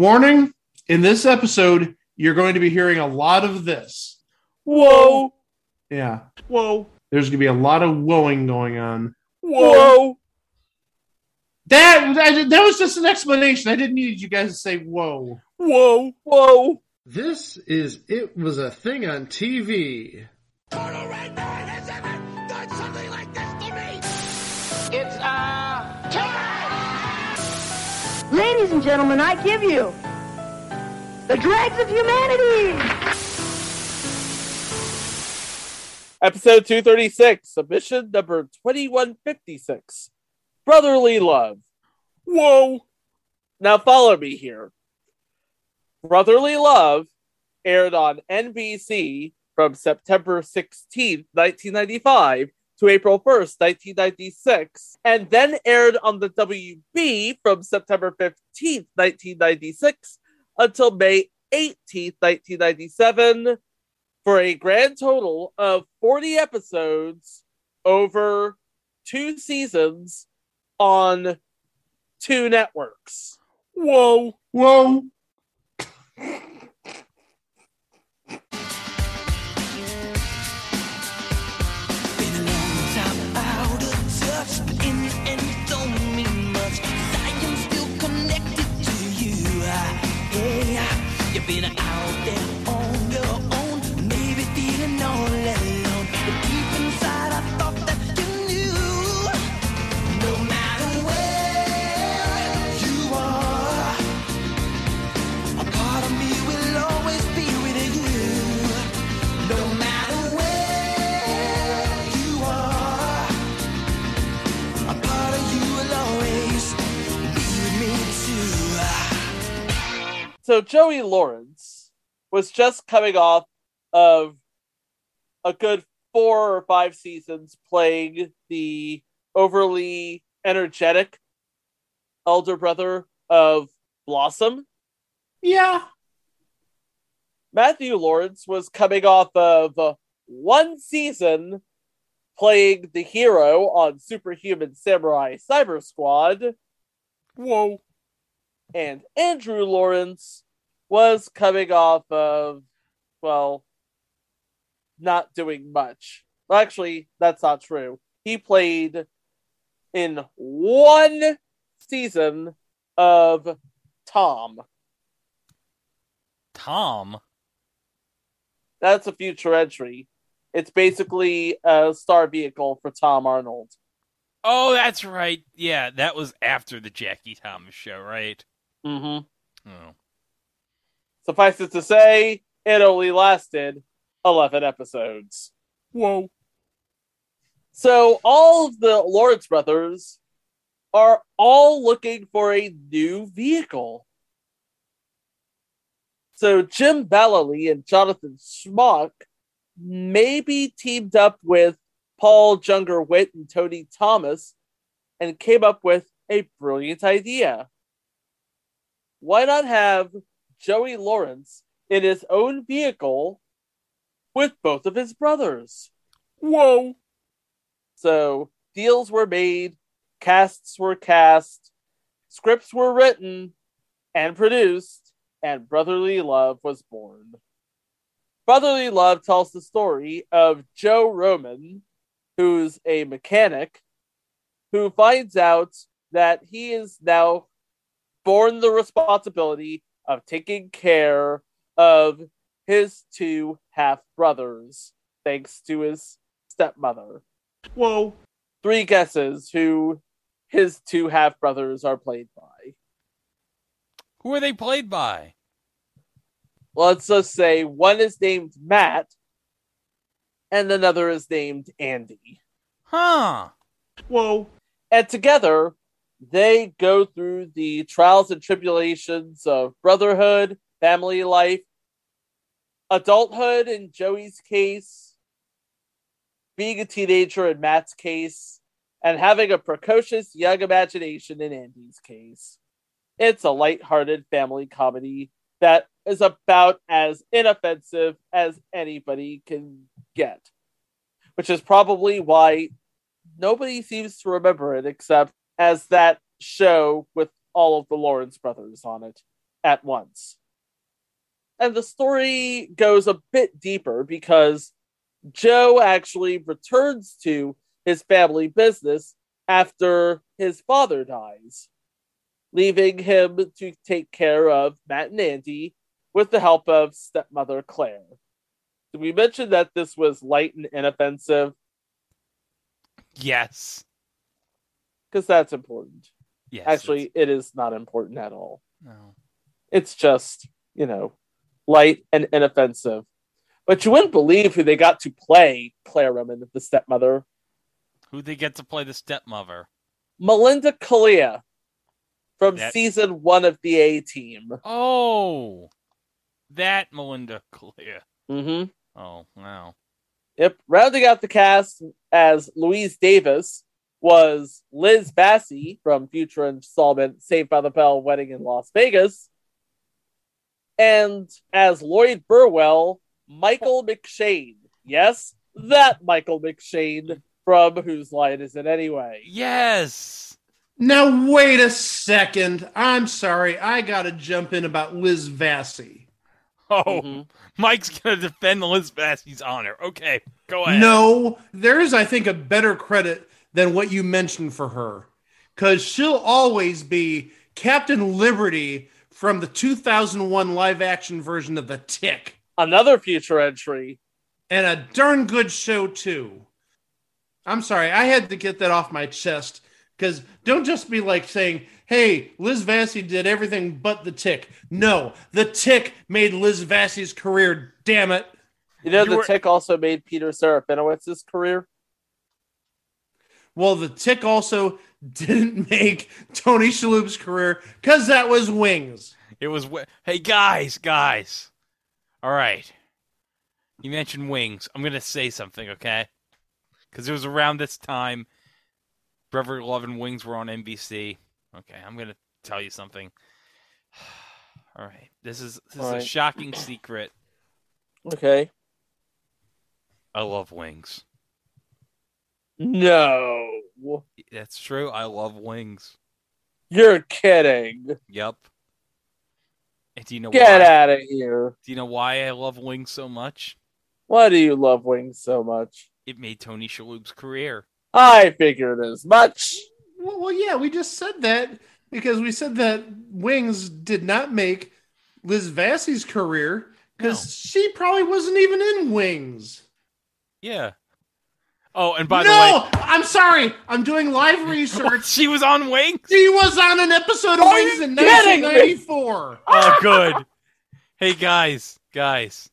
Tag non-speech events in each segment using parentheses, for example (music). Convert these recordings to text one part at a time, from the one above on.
Warning in this episode, you're going to be hearing a lot of this. Whoa. Yeah. Whoa. There's going to be a lot of woeing going on. Whoa. That, that, that was just an explanation. I didn't need you guys to say whoa. Whoa. Whoa. This is It Was a Thing on TV. Ladies and gentlemen, I give you the dregs of humanity. Episode 236, submission number 2156. Brotherly Love. Whoa. Now follow me here. Brotherly Love aired on NBC from September 16th, 1995 to April 1st, 1996, and then aired on the WB from September 15th, 1996 until May 18th, 1997 for a grand total of 40 episodes over two seasons on two networks. Whoa. Whoa. So Joey Lawrence was just coming off of a good four or five seasons playing the overly energetic elder brother of Blossom. Yeah. Matthew Lawrence was coming off of one season playing the hero on Superhuman Samurai Cyber Squad. Whoa. And Andrew Lawrence was coming off of, well, not doing much. Well, actually, that's not true. He played in one season of Tom. Tom. That's a future entry. It's basically a star vehicle for Tom Arnold. Oh, that's right. Yeah, that was after the Jackie Thomas show, right? Mm-hmm. Oh. Suffice it to say, it only lasted 11 episodes. Whoa. So all of the Lawrence brothers are all looking for a new vehicle. So Jim Vallely and Jonathan Schmock maybe teamed up with Paul Junger Witt and Tony Thomas and came up with a brilliant idea. Why not have Joey Lawrence in his own vehicle with both of his brothers? Whoa. So deals were made, casts were cast, scripts were written and produced, and Brotherly Love was born. Brotherly Love tells the story of Joe Roman, who's a mechanic, who finds out that he is now born the responsibility of taking care of his two half brothers, thanks to his stepmother. Whoa. Three guesses who his two half brothers are played by. Who are they played by? Let's just say one is named Matt and another is named Andy. Huh. Whoa. And together, they go through the trials and tribulations of brotherhood, family life, adulthood in Joey's case, being a teenager in Matt's case, and having a precocious young imagination in Andy's case. It's a light-hearted family comedy that is about as inoffensive as anybody can get, which is probably why nobody seems to remember it except as that show with all of the Lawrence brothers on it. at once. And the story goes a bit deeper because Joe actually returns to his family business after his father dies, leaving him to take care of Matt and Andy with the help of stepmother Claire. Did we mention that this was light and inoffensive? Yes. Because that's important. Yes. Actually, it is not important at all. it's- no. It's just, you know, light and inoffensive. But you wouldn't believe who they got to play Claire Roman, the stepmother. Who they get to play the stepmother? Melinda Culea from That- season one of the A Team. Oh, that Melinda Culea. Mm-hmm. Oh, wow. Yep. Rounding out the cast as Louise Davis was Liz Vassey from future installment Saved by the Bell Wedding in Las Vegas. And as Lloyd Burwell, Michael McShane. Yes, that Michael McShane from Whose Line Is It Anyway? Yes. Now wait a second. I'm sorry. I gotta jump in about Liz Vassey. Oh, Mhm. Mike's gonna defend Liz Vassey's honor. Okay, go ahead. No, there is, I think, a better credit than what you mentioned for her. Because she'll always be Captain Liberty from the 2001 live action version of The Tick. Another future entry. And a darn good show, too. I'm sorry, I had to get that off my chest. Because don't just be like saying, hey, Liz Vassey did everything but The Tick. No, The Tick made Liz Vassey's career, damn it. You know, You the were- tick also made Peter Serafinowicz's career. Well, the tick also (laughs) didn't make Tony Shalhoub's career because that was wings. It was. wi- Hey guys, guys. All right. You mentioned wings. I'm gonna say something, okay? Because it was around this time. Beverly Love and Wings were on NBC. Okay, I'm gonna tell you something. (sighs) All right, this is this is All a shocking secret. Okay. I love wings. No. That's true. I love wings. You're kidding. Yep. And do you know Get why? out of here. Do you know why I love wings so much? Why do you love wings so much? It made Tony Shalhoub's career. I figured as much. Well, well, yeah, we just said that because we said that wings did not make Liz Vassey's career because No. she probably wasn't even in wings. Yeah. Oh, and by no, the way, no. I'm sorry. I'm doing live (laughs) research. she was on wings. she was on an episode of Are Wings you in kidding me? 1994. Oh, good. hey guys, guys.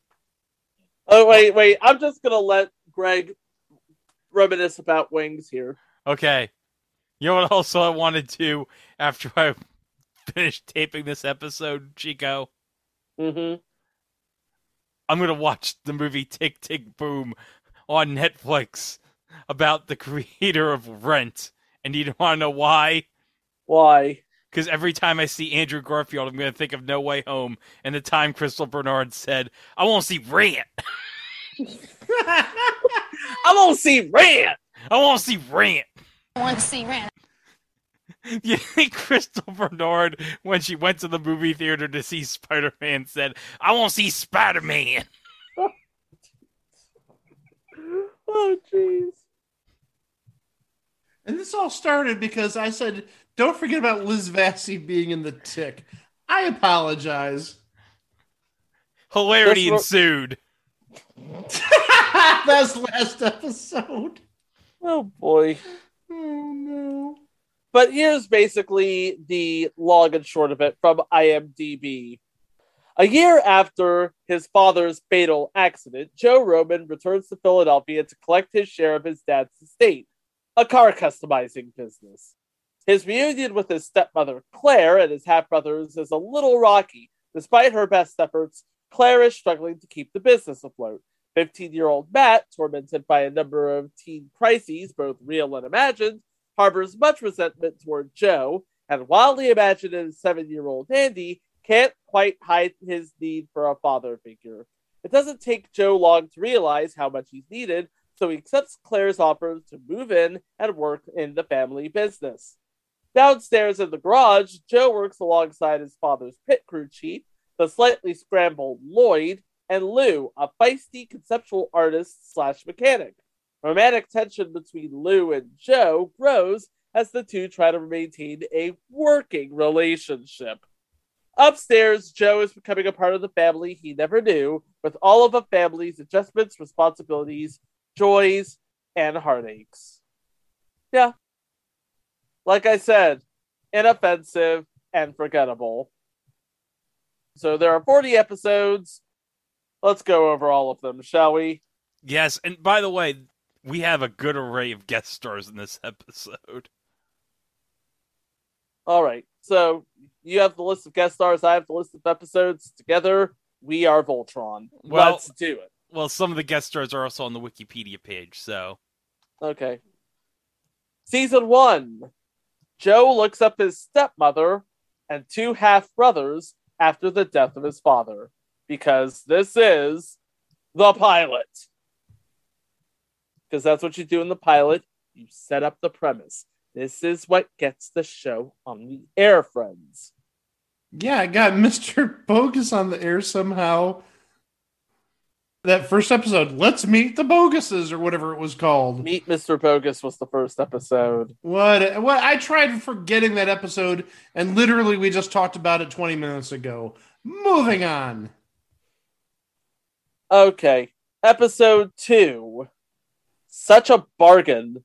Oh wait, wait. I'm just gonna let Greg reminisce about wings here. Okay. You know what? Also, I wanted to after I finished taping this episode, Chico. Mm-hmm. I'm gonna watch the movie Tick Tick Boom on Netflix about the creator of Rent. And you don't want to know why? Why? Because every time I see Andrew Garfield, I'm going to think of No Way Home and the time Crystal Bernard said, I won't see Rent." (laughs) I won't see Rent. I won't see Rent. I want to see Rent. (laughs) You think Crystal Bernard, when she went to the movie theater to see Spider Man, said, I won't see Spider Man? Oh jeez. And this all started because I said, don't forget about Liz Vassey being in the tick. I apologize. Hilarity That's ensued. (laughs) That's last episode. Oh boy. Oh no. But here's basically the long and short of it from IMDb. A year after his father's fatal accident, Joe Roman returns to Philadelphia to collect his share of his dad's estate, a car customizing business. His reunion with his stepmother, Claire, and his half brothers is a little rocky. Despite her best efforts, Claire is struggling to keep the business afloat. 15 year old Matt, tormented by a number of teen crises, both real and imagined, harbors much resentment toward Joe, and wildly imaginative seven year old Andy can't quite hide his need for a father figure. It doesn't take Joe long to realize how much he's needed, so he accepts Claire's offer to move in and work in the family business. Downstairs in the garage, Joe works alongside his father's pit crew chief, the slightly scrambled Lloyd, and Lou, a feisty conceptual artist slash mechanic. Romantic tension between Lou and Joe grows as the two try to maintain a working relationship. Upstairs, Joe is becoming a part of the family he never knew, with all of a family's adjustments, responsibilities, joys, and heartaches. Yeah. Like I said, inoffensive and forgettable. So there are 40 episodes. Let's go over all of them, shall we? Yes, and by the way, we have a good array of guest stars in this episode. All right. So you have the list of guest stars. I have the list of episodes. Together, we are Voltron. Well- Let's do it. Well, some of the guest stars are also on the Wikipedia page, so Okay. Season one. Joe looks up his stepmother and two half brothers after the death of his father because this is the pilot. Because that's what you do in the pilot. You set up the premise. This is what gets the show on the air, friends. Yeah, I got (laughs) Mr. Bogus on the air somehow. That first episode, let's meet the Boguses or whatever it was called. Meet Mr. Bogus was the first episode. What? What? I tried forgetting that episode, and literally we just talked about it 20 minutes ago. Moving on. Okay, episode two. Such a bargain.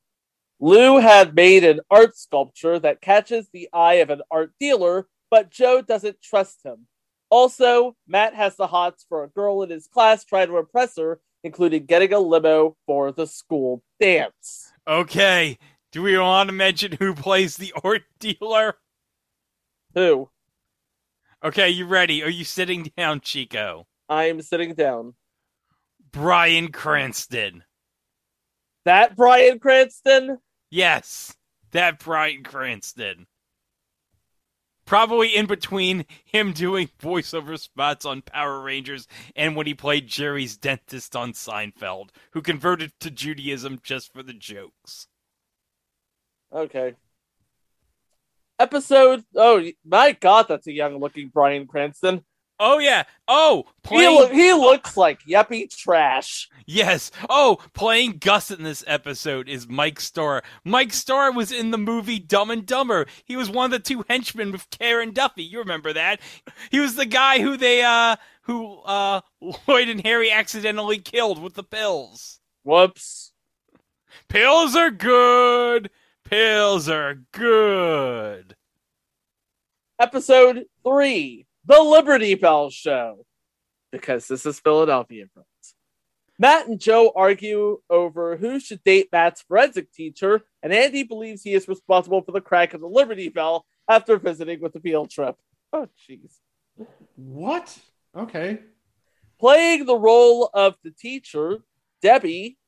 Lou had made an art sculpture that catches the eye of an art dealer, but Joe doesn't trust him. Also, Matt has the hots for a girl in his class trying to impress her, including getting a limo for the school dance. okay. Do we want to mention who plays the art dealer? Who? Okay, you ready? Are you sitting down, Chico? I am sitting down. Bryan Cranston. That Bryan Cranston? Yes, that Bryan Cranston. Probably in between him doing voiceover spots on Power Rangers and when he played Jerry's dentist on Seinfeld, who converted to Judaism just for the jokes. Okay. Episode. Oh my God, that's a young-looking Bryan Cranston. Oh yeah. Oh, He, lo- he looks like yuppie trash. Yes. Oh, playing Gus in this episode is Mike Starr. Mike Starr was in the movie Dumb and Dumber. He was one of the two henchmen with Karen Duffy. You remember that? He was the guy who they uh who uh Lloyd and Harry accidentally killed with the pills. Whoops. Pills are good. Pills are good. Episode three, The Liberty Bell Show. Because this is Philadelphia, friends. Matt and Joe argue over who should date Matt's forensic teacher, and Andy believes he is responsible for the crack of the Liberty Bell after visiting with the field trip. Oh, jeez. What? Okay. Playing the role of the teacher, Debbie,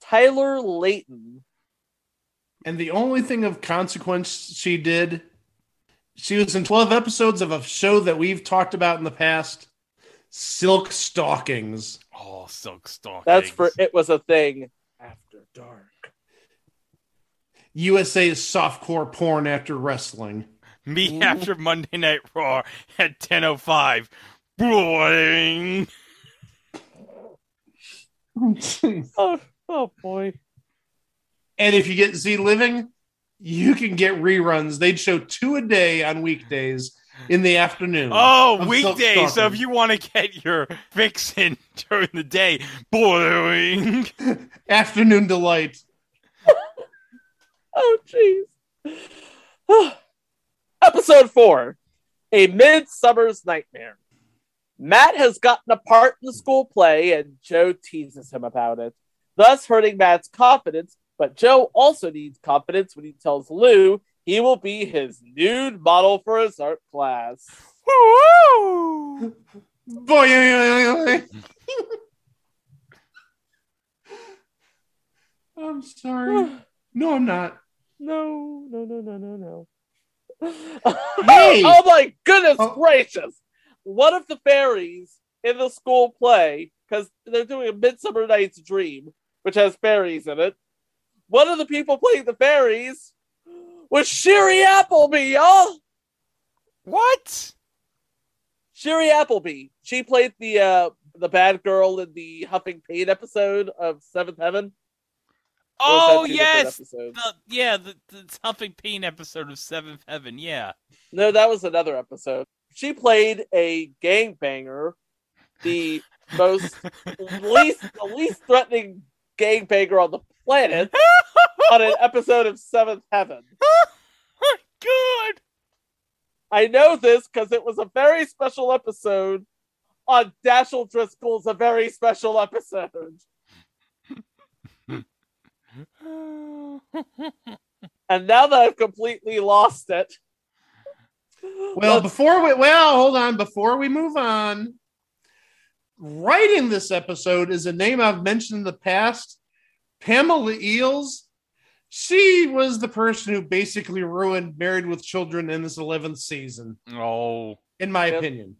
Tyler Layton. And the only thing of consequence she did, she was in 12 episodes of a show that we've talked about in the past Silk Stockings. Oh, silk stockings. That's for It Was a Thing After Dark. USA's softcore porn after wrestling. me after Monday Night Raw at 10:05. Boing. (laughs) Oh, oh boy. And if you get Z Living, you can get reruns. They'd show two a day on weekdays in the afternoon. Oh, of weekdays. So if you want to get your fix in (laughs) during the day, boing. Stockings. (laughs) Afternoon delight. Oh, jeez. (sighs) Episode four A Midsummer's Nightmare. Matt has gotten a part in the school play, and Joe teases him about it, thus hurting Matt's confidence. But Joe also needs confidence when he tells Lou he will be his nude model for his art class. Woo! (laughs) Boy, (laughs) I'm sorry. (sighs) No, I'm not. No, no, no, no, no, no. (laughs) Hey! oh my goodness Oh. gracious! One of the fairies in the school play, because they're doing a Midsummer Night's Dream, which has fairies in it. One of the people playing the fairies was Shiri Appleby, y'all. What? Shiri Appleby. She played the uh the bad girl in the Huffing Pain episode of Seventh Heaven. Or was that Oh yes, the, yeah, the, the Huffing Pain episode of Seventh Heaven. Yeah. No, that was another episode. She played a gangbanger, the (laughs) most least the least threatening gangbanger on the planet (laughs) (laughs) on an episode of Seventh Heaven. (laughs) Good. I know this because it was a very special episode on Dashel Driscoll's a very special episode. (laughs) And now that I've completely lost it. Well, before we well, hold on. Before we move on, writing this episode is a name I've mentioned in the past. Pamela Eells. She was the person who basically ruined Married with Children in this eleventh season, oh. in my Yep. opinion.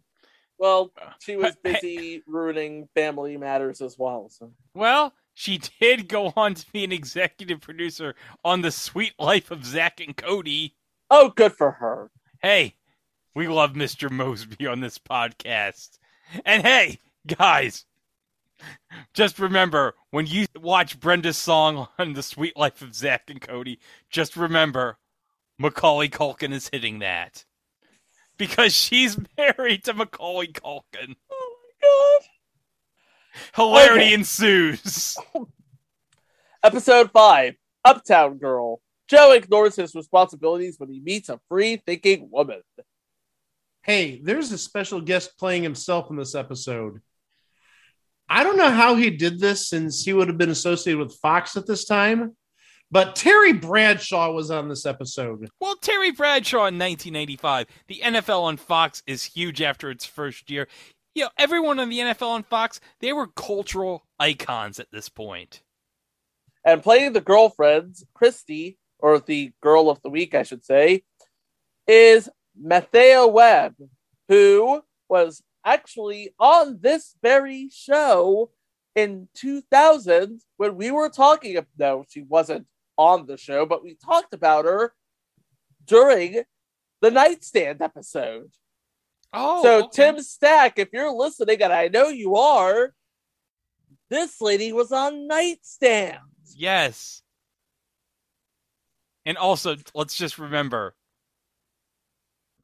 well, uh, she was busy ruining family matters as well. So. Well, she did go on to be an executive producer on The Suite Life of Zack and Cody. Oh, good for her. Hey, we love Mr. Mosby on this podcast. And hey, guys, just remember when you watch Brenda's song on The Suite Life of Zack and Cody, just remember Macaulay Culkin is hitting that. Because she's (laughs) married to Macaulay Culkin. Oh my god. Hilarity Okay. ensues. (laughs) Episode 5 Uptown Girl. Joe ignores his responsibilities when he meets a free thinking woman. Hey, there's a special guest playing himself in this episode. I don't know how he did this since he would have been associated with Fox at this time, but Terry Bradshaw was on this episode. Well, Terry Bradshaw in 1995. The NFL on Fox is huge after its first year. You know, everyone on the NFL on Fox, they were cultural icons at this point. And playing the girlfriend, Christy, or the girl of the week, I should say, is Mathea Webb, who was actually on this very show in 2000 when we were talking. Of, no, she wasn't on the show, but we talked about her during the nightstand episode. Oh, so, okay. Tim Stack, if you're listening, and I know you are, this lady was on Nightstand. Yes. And also, let's just remember,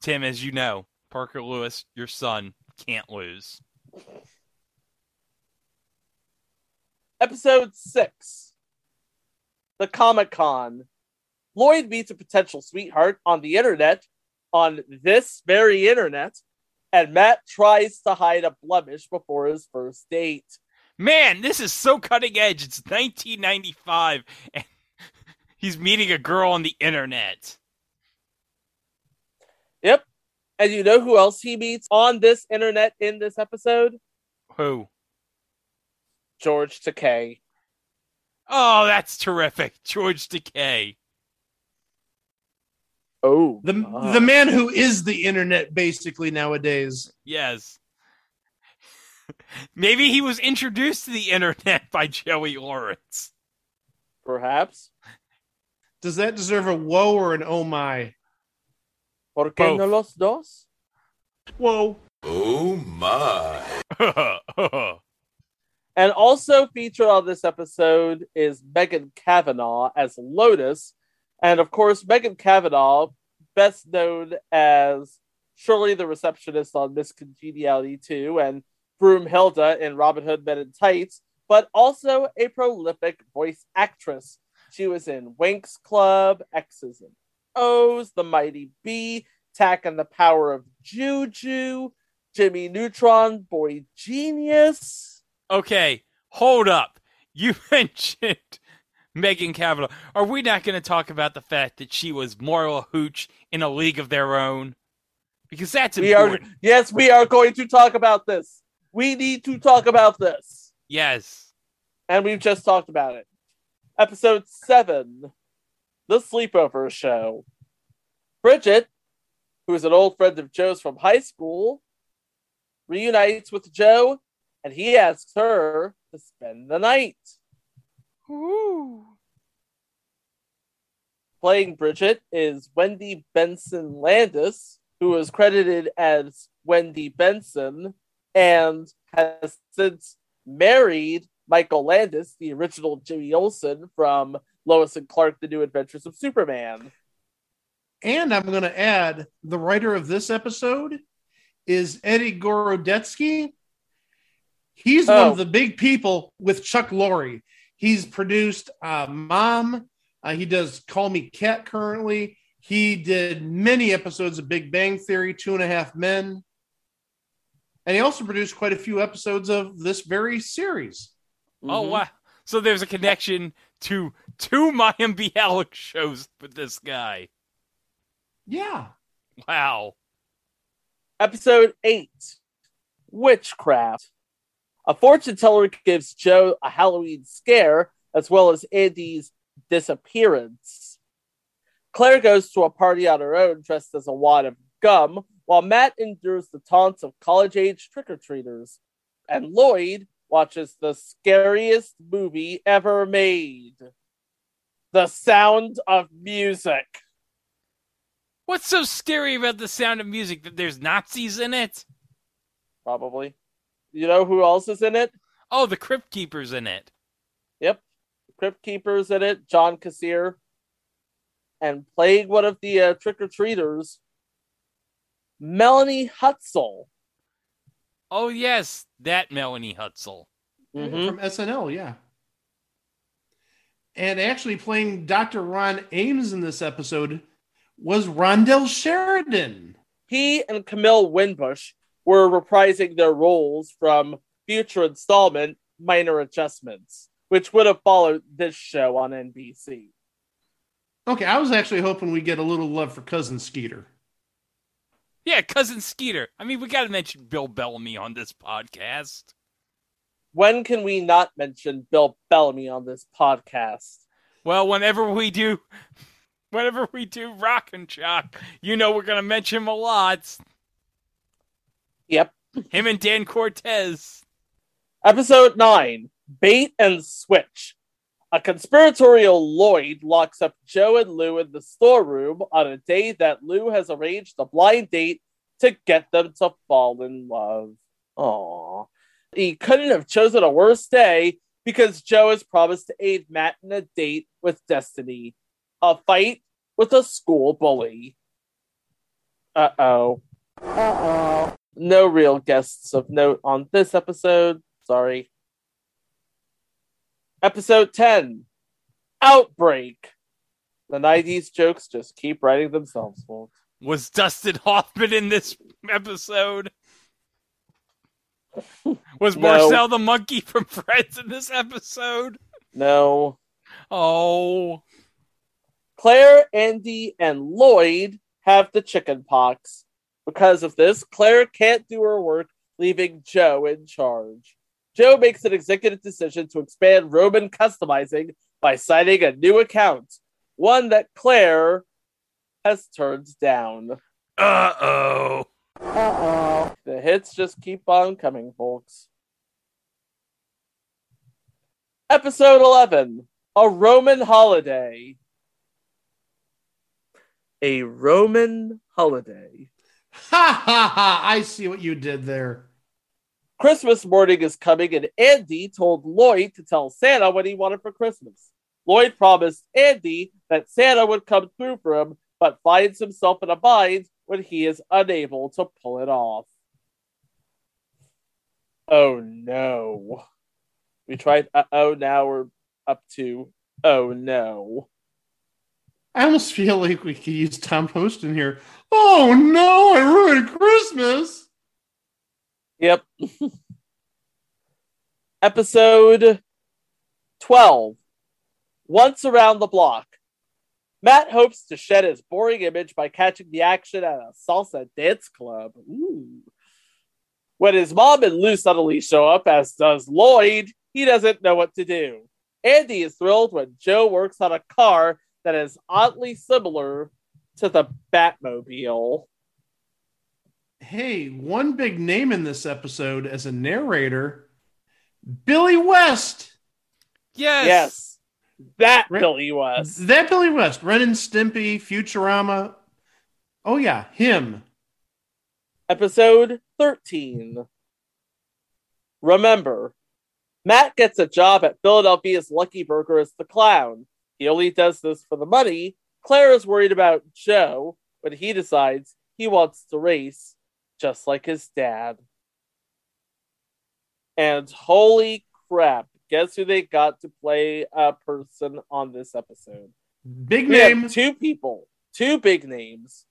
Tim, as you know, Parker Lewis, your son, can't lose. Episode 6 The Comic Con. Lloyd meets a potential sweetheart on the internet, on this very internet, and Matt tries to hide a blemish before his first date. Man, this is so cutting edge. It's 1995, and (laughs) he's meeting a girl on the internet. Yep. And you know who else he meets on this internet in this episode? Who? George Takei. Oh, that's terrific. George Takei. Oh. The God. the man who is the internet basically nowadays. Yes. (laughs) Maybe he was introduced to the internet by Joey Lawrence. Perhaps. Does that deserve a whoa or an oh my? ¿Por qué Both. no los dos? Whoa. Oh my. (laughs) And also featured on this episode is Megan Cavanagh as Lotus. And of course, Megan Cavanagh, best known as Shirley the Receptionist on Miss Congeniality 2 and Broomhilde in Robin Hood Men in Tights, but also a prolific voice actress. She was in Winx Club, X's and O's, The Mighty B, Tak and the Power of Juju, Jimmy Neutron, Boy Genius. okay, hold up. You (laughs) mentioned Megan Cavanagh. Are we not going to talk about the fact that she was Marla Hooch in a league of their own? Because that's We are important. yes, we are going to talk about this. We need to talk about this. Yes. And we've just talked about it. Episode seven, The Sleepover Show. Bridget, who is an old friend of Joe's from high school, reunites with Joe, and he asks her to spend the night. Ooh. Playing Bridget is Wendy Benson Landes, who is credited as Wendy Benson and has since married Michael Landes, the original Jimmy Olsen from Lois and Clark: The New Adventures of Superman. And I'm going to add the writer of this episode is Eddie Gorodetsky. He's one Oh. of the big people with Chuck Lorre. He's produced uh, Mom. Uh, he does Call Me Kat currently. He did many episodes of Big Bang Theory, Two and a Half Men. And he also produced quite a few episodes of this very series. Oh Mhm. wow! So there's a connection to two (laughs) Mayim Bialik shows with this guy. Yeah. Wow. Episode 8 Witchcraft. A fortune teller gives Joe a Halloween scare, as well as Andy's disappearance. Claire goes to a party on her own dressed as a wad of gum, while Matt endures the taunts of college age trick or treaters. And Lloyd watches the scariest movie ever made The Sound of Music. What's so scary about the sound of music that there's Nazis in it? Probably. You know who else is in it? Oh, the Crypt Keeper's in it. Yep. Crypt Keeper's in it, John Kassir. And playing one of the uh, trick or treaters, Melanie Hutsell. Oh yes, that Melanie Hutsell. Mhm. From SNL, yeah. And actually playing Dr. Ron Ames in this episode was Rondell Sheridan. He and Camille Winbush were reprising their roles from future installment Minor Adjustments, which would have followed this show on NBC. Okay, I was actually hoping we get a little love for Cousin Skeeter. Yeah, cousin Skeeter. I mean, we got to mention Bill Bellamy on this podcast. When can we not mention Bill Bellamy on this podcast? Well, whenever we do, whenever we do Rock and Shock, you know we're gonna mention him a lot. Yep. Him and Dan Cortese. Episode 9 Bait and Switch. A conspiratorial Lloyd locks up Joe and Lou in the storeroom on a day that Lou has arranged a blind date to get them to fall in love. Aww. He couldn't have chosen a worse day because Joe has promised to aid Matt in a date with Destiny. A fight with a school bully. Uh oh. Uh oh. No real guests of note on this episode. Sorry. Episode 10 Outbreak. The 90s jokes just keep writing themselves, folks. Was Dustin Hoffman in this episode? (laughs) Was No. Marcel the monkey from Friends in this episode? No. Oh, Claire, Andy, and Lloyd have the chicken pox. Because of this, Claire can't do her work, leaving Joe in charge. Joe makes an executive decision to expand Roman customizing by signing a new account, one that Claire has turned down. uh oh. The hits just keep on coming, folks. Episode 11 A Roman Holiday. A Roman Holiday. Ha ha ha! I see what you did there. Christmas morning is coming, and Andy told Lloyd to tell Santa what he wanted for Christmas. Lloyd promised Andy that Santa would come through for him, but finds himself in a bind when he is unable to pull it off. Oh no. We tried uh oh, now we're up to oh no. I almost feel like we could use Tom Poston here. Oh no, I ruined Christmas. Yep. (laughs) Episode 12 Once Around the Block. Matt hopes to shed his boring image by catching the action at a salsa dance club. Ooh. When his mom and Lou suddenly show up, as does Lloyd, he doesn't know what to do. Andy is thrilled when Joe works on a car that is oddly similar to the Batmobile. Hey, one big name in this episode as a narrator Billy West. Yes. Yes. That Ren- Billy West. That Billy West, Ren and Stimpy, Futurama. Oh yeah, him. Episode 13. Remember, Matt gets a job at Philadelphia's Lucky Burger as the clown. He only does this for the money. Claire is worried about Joe, but he decides he wants to race, just like his dad. And holy crap, guess who they got to play a person on this episode? Big We have name. two people, two big names.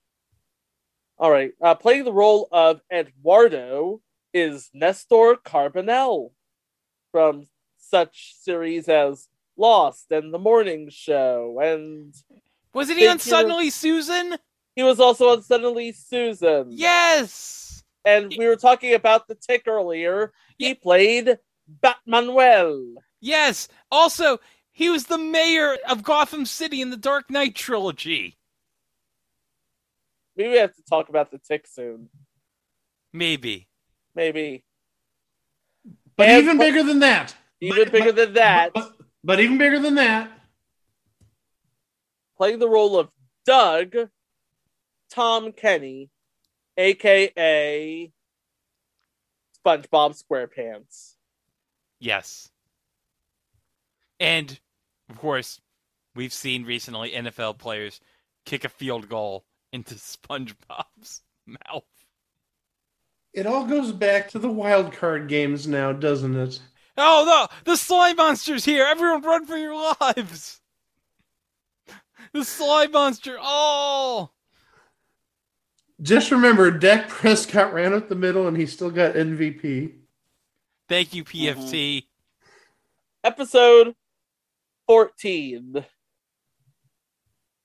All right, uh, playing the role of Eduardo is Nestor Carbonell from such series as Lost and The Morning Show, and Wasn't he on Thank you. Suddenly Susan? he was also on Suddenly Susan. Yes. and we were talking about the Tick earlier. He Yeah. played Batmanuel. Yes. Also, he was the mayor of Gotham City in the Dark Knight trilogy. Maybe we have to talk about the Tick soon. Maybe. Maybe But And- even bigger than that. even But- bigger but- than that. But, but even bigger than that. playing the role of Doug, Tom Kenny, aka SpongeBob SquarePants. Yes. And of course, we've seen recently NFL players kick a field goal into (laughs) SpongeBob's mouth. It all goes back to the wild card games now, doesn't it? Oh no! The slime monster's here! Everyone run for your lives! The slime monster! Oh! Just remember, Dak Prescott ran up the middle and he still got MVP. Thank you, mm-hmm. PFT. Episode 14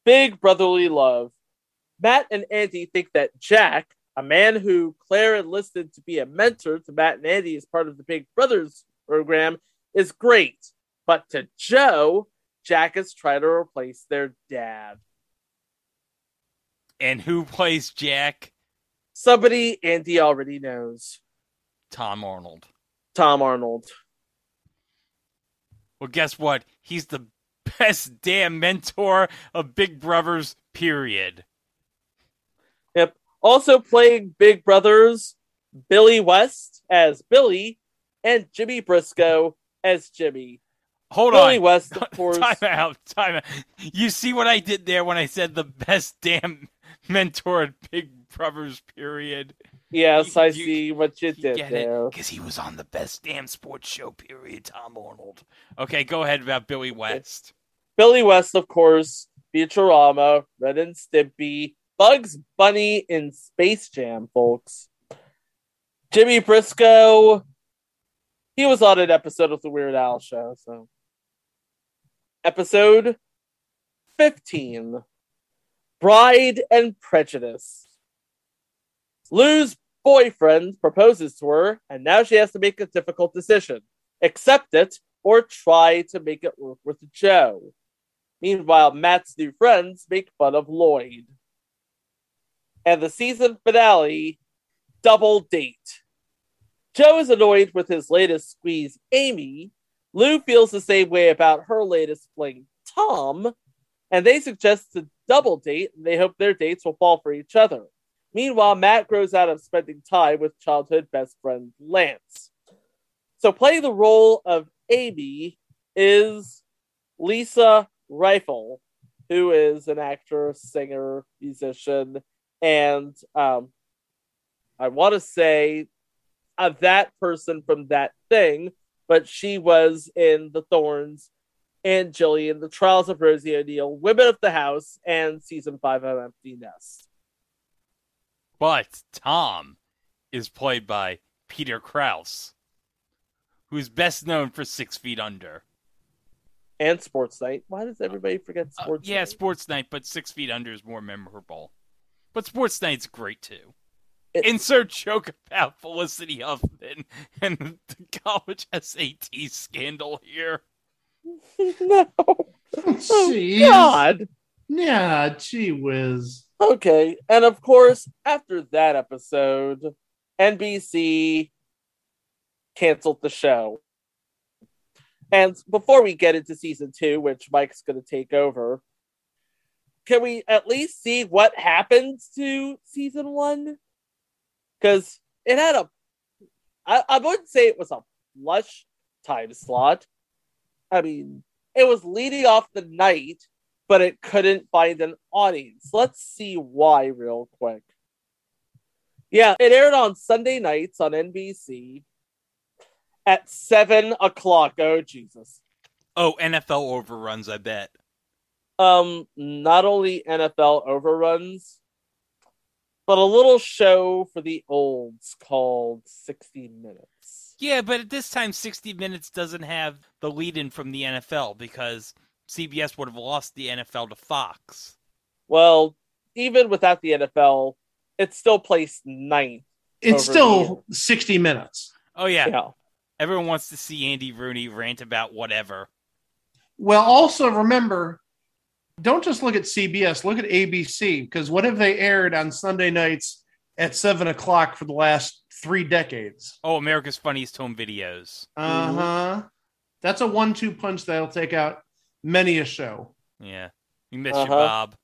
Big Brotherly Love. Matt and Andy think that Jack, a man who Claire enlisted to be a mentor to Matt and Andy as part of the Big Brothers program, is great. But to Joe, Jack is trying to replace their dad. And who plays Jack? Somebody Andy already knows. Tom Arnold. Tom Arnold. Well, guess what? He's the best damn mentor of Big Brothers, period. Yep. Also playing Big Brothers, Billy West as Billy, and Jimmy Briscoe as Jimmy. Hold on. Billy on. West, of (laughs) course. Time out. Time out. You see what I did there when I said the best damn (laughs) mentor at Big Brothers, period? Yes, You- I you- see what you did get there. Because he was on the best damn sports show, period, Tom Arnold. Okay, go ahead about Billy West. Billy West, of course, Futurama, Ren and Stimpy, Bugs Bunny in Space Jam, folks. Jimmy Briscoe, he was on an episode of the Weird Al show, so. Episode 15 Bride and Prejudice. Lou's boyfriend proposes to her, and now she has to make a difficult decision accept it or try to make it work with Joe. Meanwhile, Matt's new friends make fun of Lloyd. And the season finale double date. Joe is annoyed with his latest squeeze, Amy. Lou feels the same way about her latest fling, Tom. And they suggest a double date, and they hope their dates will fall for each other. Meanwhile, Matt grows out of spending time with childhood best friend Lance. So, playing the role of Amy is Lisa Rieffel, who is an actor, singer, musician, and um, I want to say uh, that person from that thing, but she was in The Thorns and Jillian, The Trials of Rosie O'Neill, Women of the House, and season five of Empty Nest. But Tom is played by Peter Krause, who's best known for Six Feet Under. And Sports Night. Why does everybody forget Uh, Sports yeah, Night? Sports Night, but Six Feet Under is more memorable. But Sports Night's great too. It- Insert joke about Felicity Huffman and the college SAT scandal here. (laughs) no. Oh, Jeez. God. Yeah, gee whiz. Okay, and of course, after that episode, NBC canceled the show. And before we get into season two, which Mike's going to take over, can we at least see what happens to season one? Because it had a, I, I wouldn't say it was a flush time slot. I mean, it was leading off the night, but it couldn't find an audience. Let's see why, real quick. Yeah, it aired on Sunday nights on NBC at seven o'clock. Oh Jesus! Oh, NFL overruns, I bet. Um, not only NFL overruns, but a little show for the olds called 60 Minutes. Yeah, but at this time, 60 Minutes doesn't have the lead in from the NFL because CBS would have lost the NFL to Fox. Well, even without the NFL, it's still placed ninth. It's still 60 minutes. Oh, yeah. Yeah. Everyone wants to see Andy Rooney rant about whatever. Well, also remember, don't just look at CBS, look at ABC, because what have they aired on Sunday nights at seven o'clock for the last three decades? Oh, America's Funniest Home Videos. Uh huh. That's a one two punch that'll take out many a show. Yeah. We miss you, Uh-huh. Bob.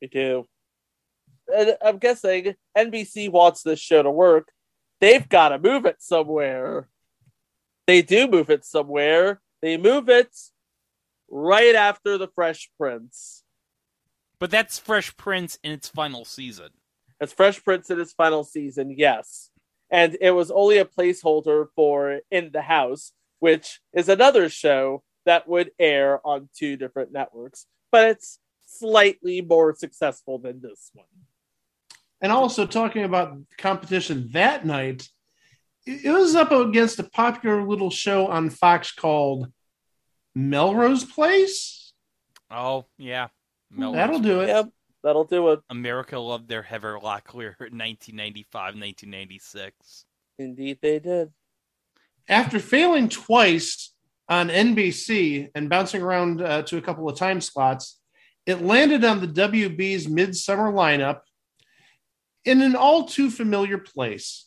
We do. And I'm guessing NBC wants this show to work. They've got to move it somewhere. They do move it somewhere. They move it right after the Fresh Prince. But that's Fresh Prince in its final season. It's Fresh Prince in its final season, yes. And it was only a placeholder for In the House, which is another show that would air on two different networks, but it's slightly more successful than this one. And also talking about competition that night, it it was up against a popular little show on Fox called Melrose Place. Oh, yeah. Melrose That'll do it. Yep, that'll do it. America loved their Heather Locklear in 1995, 1996. Indeed, they did. After failing twice on NBC and bouncing around uh, to a couple of time slots, it landed on the WB's midsummer lineup in an all too familiar place.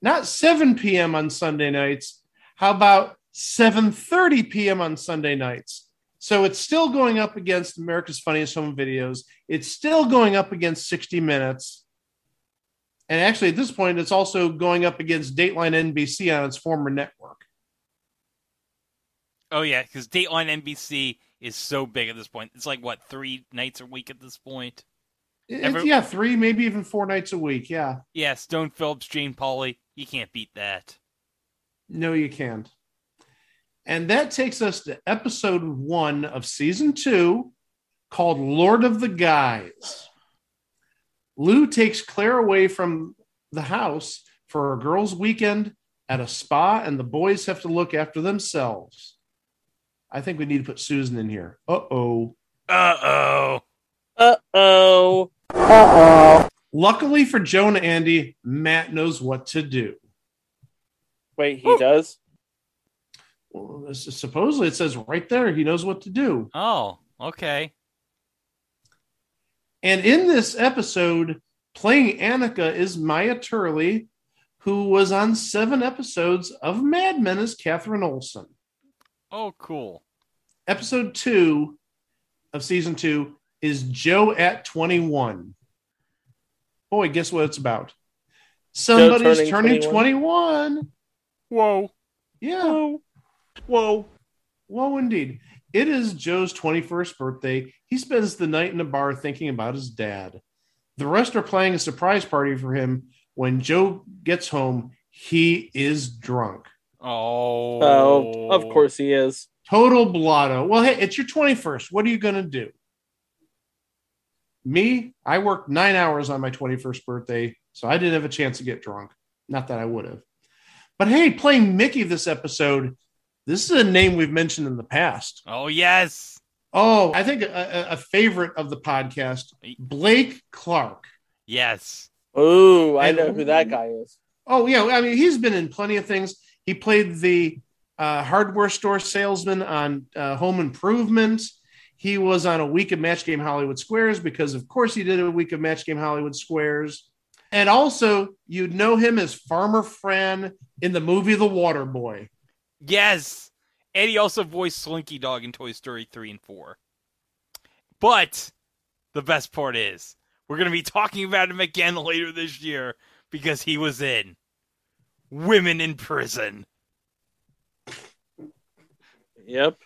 Not 7 p.m. on Sunday nights. How about 7:30 p.m. on Sunday nights? So it's still going up against America's Funniest Home Videos. It's still going up against 60 Minutes. And actually, at this point, it's also going up against Dateline NBC on its former network. Oh, yeah, because Dateline NBC is so big at this point. It's like, what, three nights a week at this point? Every- yeah, three, maybe even four nights a week. Yeah. Yeah, Stone Phillips, Jane Pauley. You can't beat that. No, you can't. And that takes us to episode one of season two called Lord of the Guys. Lou takes Claire away from the house for a girls' weekend at a spa, and the boys have to look after themselves. I think we need to put Susan in here. Uh oh. Uh oh. Uh oh. Uh oh. Luckily for Joe and Andy, Matt knows what to do. Wait, he does? Well, this is- supposedly it says right there he knows what to do. Oh, okay. And in this episode, playing Annika is Myra Turley, who was on seven episodes of Mad Men as Catherine Olson. Oh, cool. Episode two of season two is Joe at 21. Boy, guess what it's about? Somebody's turning turning 21. 21. Whoa. Yeah. Whoa. Whoa, indeed. It is Joe's 21st birthday. He spends the night in a bar thinking about his dad. The rest are playing a surprise party for him. When Joe gets home, he is drunk. Oh. Oh, of course he is. Total blotto. Well, hey, it's your 21st. What are you going to do? Me, I worked nine hours on my 21st birthday, so I didn't have a chance to get drunk. Not that I would have. But hey, playing Mickey this episode, this is a name we've mentioned in the past. Oh, yes. Oh, I think a, a- a favorite of the podcast, Blake Clark. Yes. Oh, I And- know who that guy is. Oh, yeah. I mean, he's been in plenty of things. He played the uh, hardware store salesman on uh, Home Improvement. He was on a week of Match Game Hollywood Squares because, of course, he did a week of Match Game Hollywood Squares. And also, you'd know him as Farmer Fran in the movie The Water Boy. Yes. And he also voiced Slinky Dog in Toy Story 3 and 4. But the best part is, we're going to be talking about him again (laughs) later this year because he was in Women in Prison. Yep.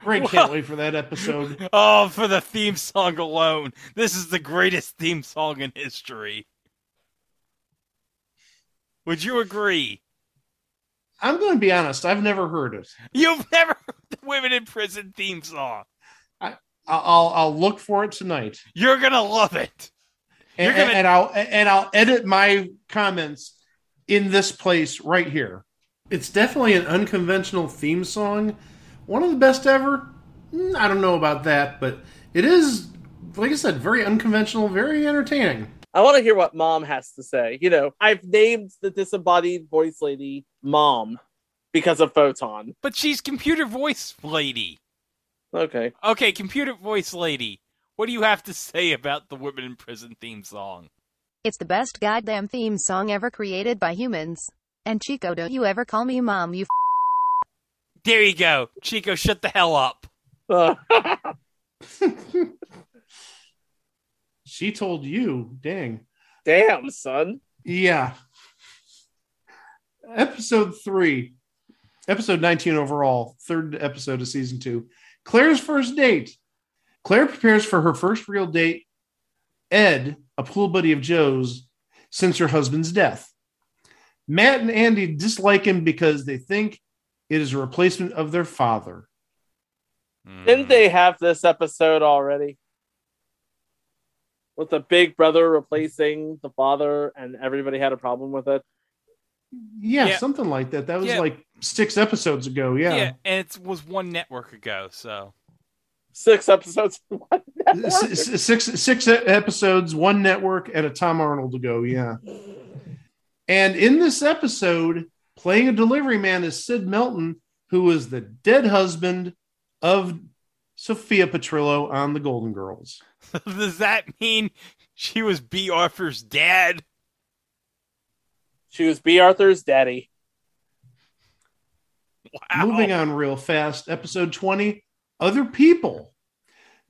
Greg can't wait for that episode. (laughs) Oh, for the theme song alone. This is the greatest theme song in history. Would you agree? I'm going to be honest. I've never heard it. You've never heard the Women in Prison theme song. I- I'll I'll look for it tonight, You're going to love it. and, You're gonna- and I'll and I'll edit my comments in this place right here. It's definitely an unconventional theme song. One of the best ever. Mm, I don't know about that, but it is, like I said, very unconventional, very entertaining. I want to hear what mom has to say. You know, I've named the disembodied voice lady mom because of Photon. But she's computer voice lady. Okay. Okay, computer voice lady. What do you have to say about the Women in Prison theme song? It's the best goddamn theme song ever created by humans. And Chico, don't you ever call me mom, you f- There you go. Chico, shut the hell up. Uh, (laughs) She told you, dang. damn, son. Yeah. Episode three, episode 19 overall, third episode of season two. Claire's first date. Claire prepares for her first real date, Ed, a pool buddy of Joe's, since her husband's death. Matt and Andy dislike him because they think it is a replacement of their father. Hmm. Didn't they have this episode already? With the big brother replacing the father, and everybody had a problem with it. Yeah, Yeah. something like that. That was Yeah. like six episodes ago. Yeah. Yeah. and it was one network ago, so. Six episodes. in one network. S- s- six six episodes, one network, and a Tom Arnold ago. Yeah. And in this episode, playing a delivery man is Sid Melton, who was the dead husband of Sophia Petrillo on The Golden Girls. (laughs) Does that mean she was Bea Arthur's dad? She was Bea Arthur's daddy. Wow. Moving on real fast, episode 20 Other People.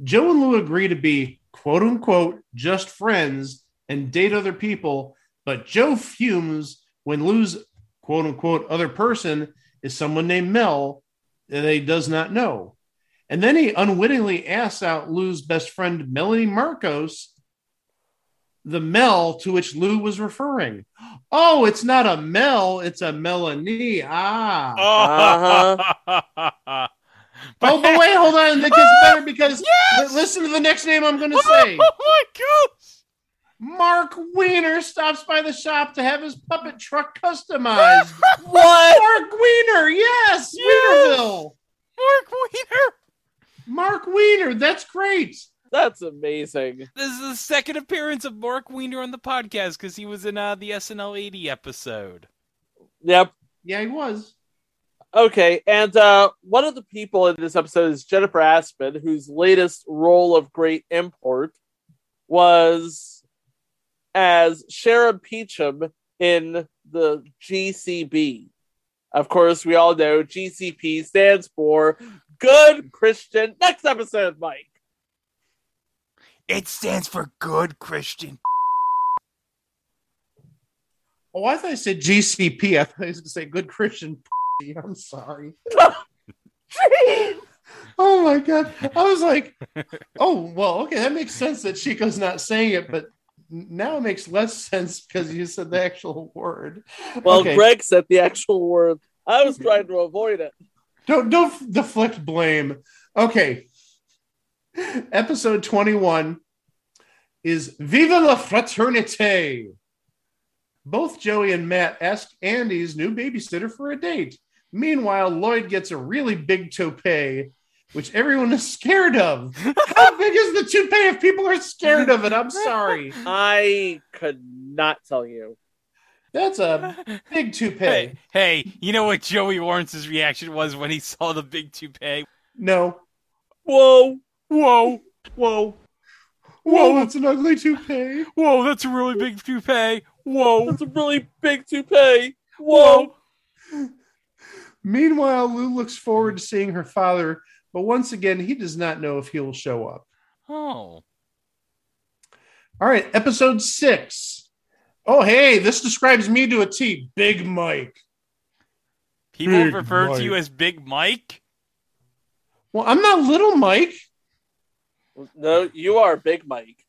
Joe and Lou agree to be quote unquote just friends and date other people, but Joe fumes when Lou's quote unquote other person is someone named Mel that he does not know. And then he unwittingly asks out Lou's best friend, Melanie Marcos, the Mel to which Lou was referring. Oh, it's not a Mel, it's a Melanie. Ah. (laughs) Uh-huh. (laughs) Oh, but wait, hold on. That gets better (laughs) because li- listen to the next name I'm going to say. Oh (laughs) my gosh! Marc Weiner stops by the shop to have his puppet truck customized. (laughs) What? Marc Weiner, yes, Yes! Weinerville. Marc Weiner! Marc Weiner, that's great. That's amazing. This is the second appearance of Marc Weiner on the podcast because he was in uh, the SNL 80 episode. Yep. Yeah, he was. Okay, and uh, one of the people in this episode is Jennifer Aspen, whose latest role of great import was as Sharon Peacham in the GCB. Of course, we all know GCP stands for Good Christian. Next episode, Mike. It stands for Good Christian. Oh, I thought I said GCP. I thought I was going to say Good Christian. (laughs) I'm sorry. (laughs) Oh my god! I was like, (laughs) "Oh well, okay, that makes sense that Chico's not saying it, but now it makes less sense because you said the actual word." Well, Okay. Greg said the actual word. I was mm-hmm. trying to avoid it. Don't don't deflect blame. Okay. Episode 21 is Viva la Fraternité. Both Joey and Matt ask Andy's new babysitter for a date. Meanwhile, Lloyd gets a really big toupee, which everyone is scared of. How (laughs) big is the toupee if people are scared of it? I'm sorry. I could not tell you. That's a big toupee. Hey, hey, you know what Joey Lawrence's reaction was when he saw the big toupee? No. Whoa. Whoa, Whoa. Whoa, that's an ugly toupee. whoa, that's a really big toupee. Whoa, That's a really big toupee. Whoa. Meanwhile, Lou looks forward hmm. to seeing her father, but once again, he does not know if he will show up. Oh. All right, episode six. Oh, hey, this describes me to a T. Big Mike. People Big refer Mike. to you as Big Mike? Well, I'm not little Mike. No, you are Big Mike,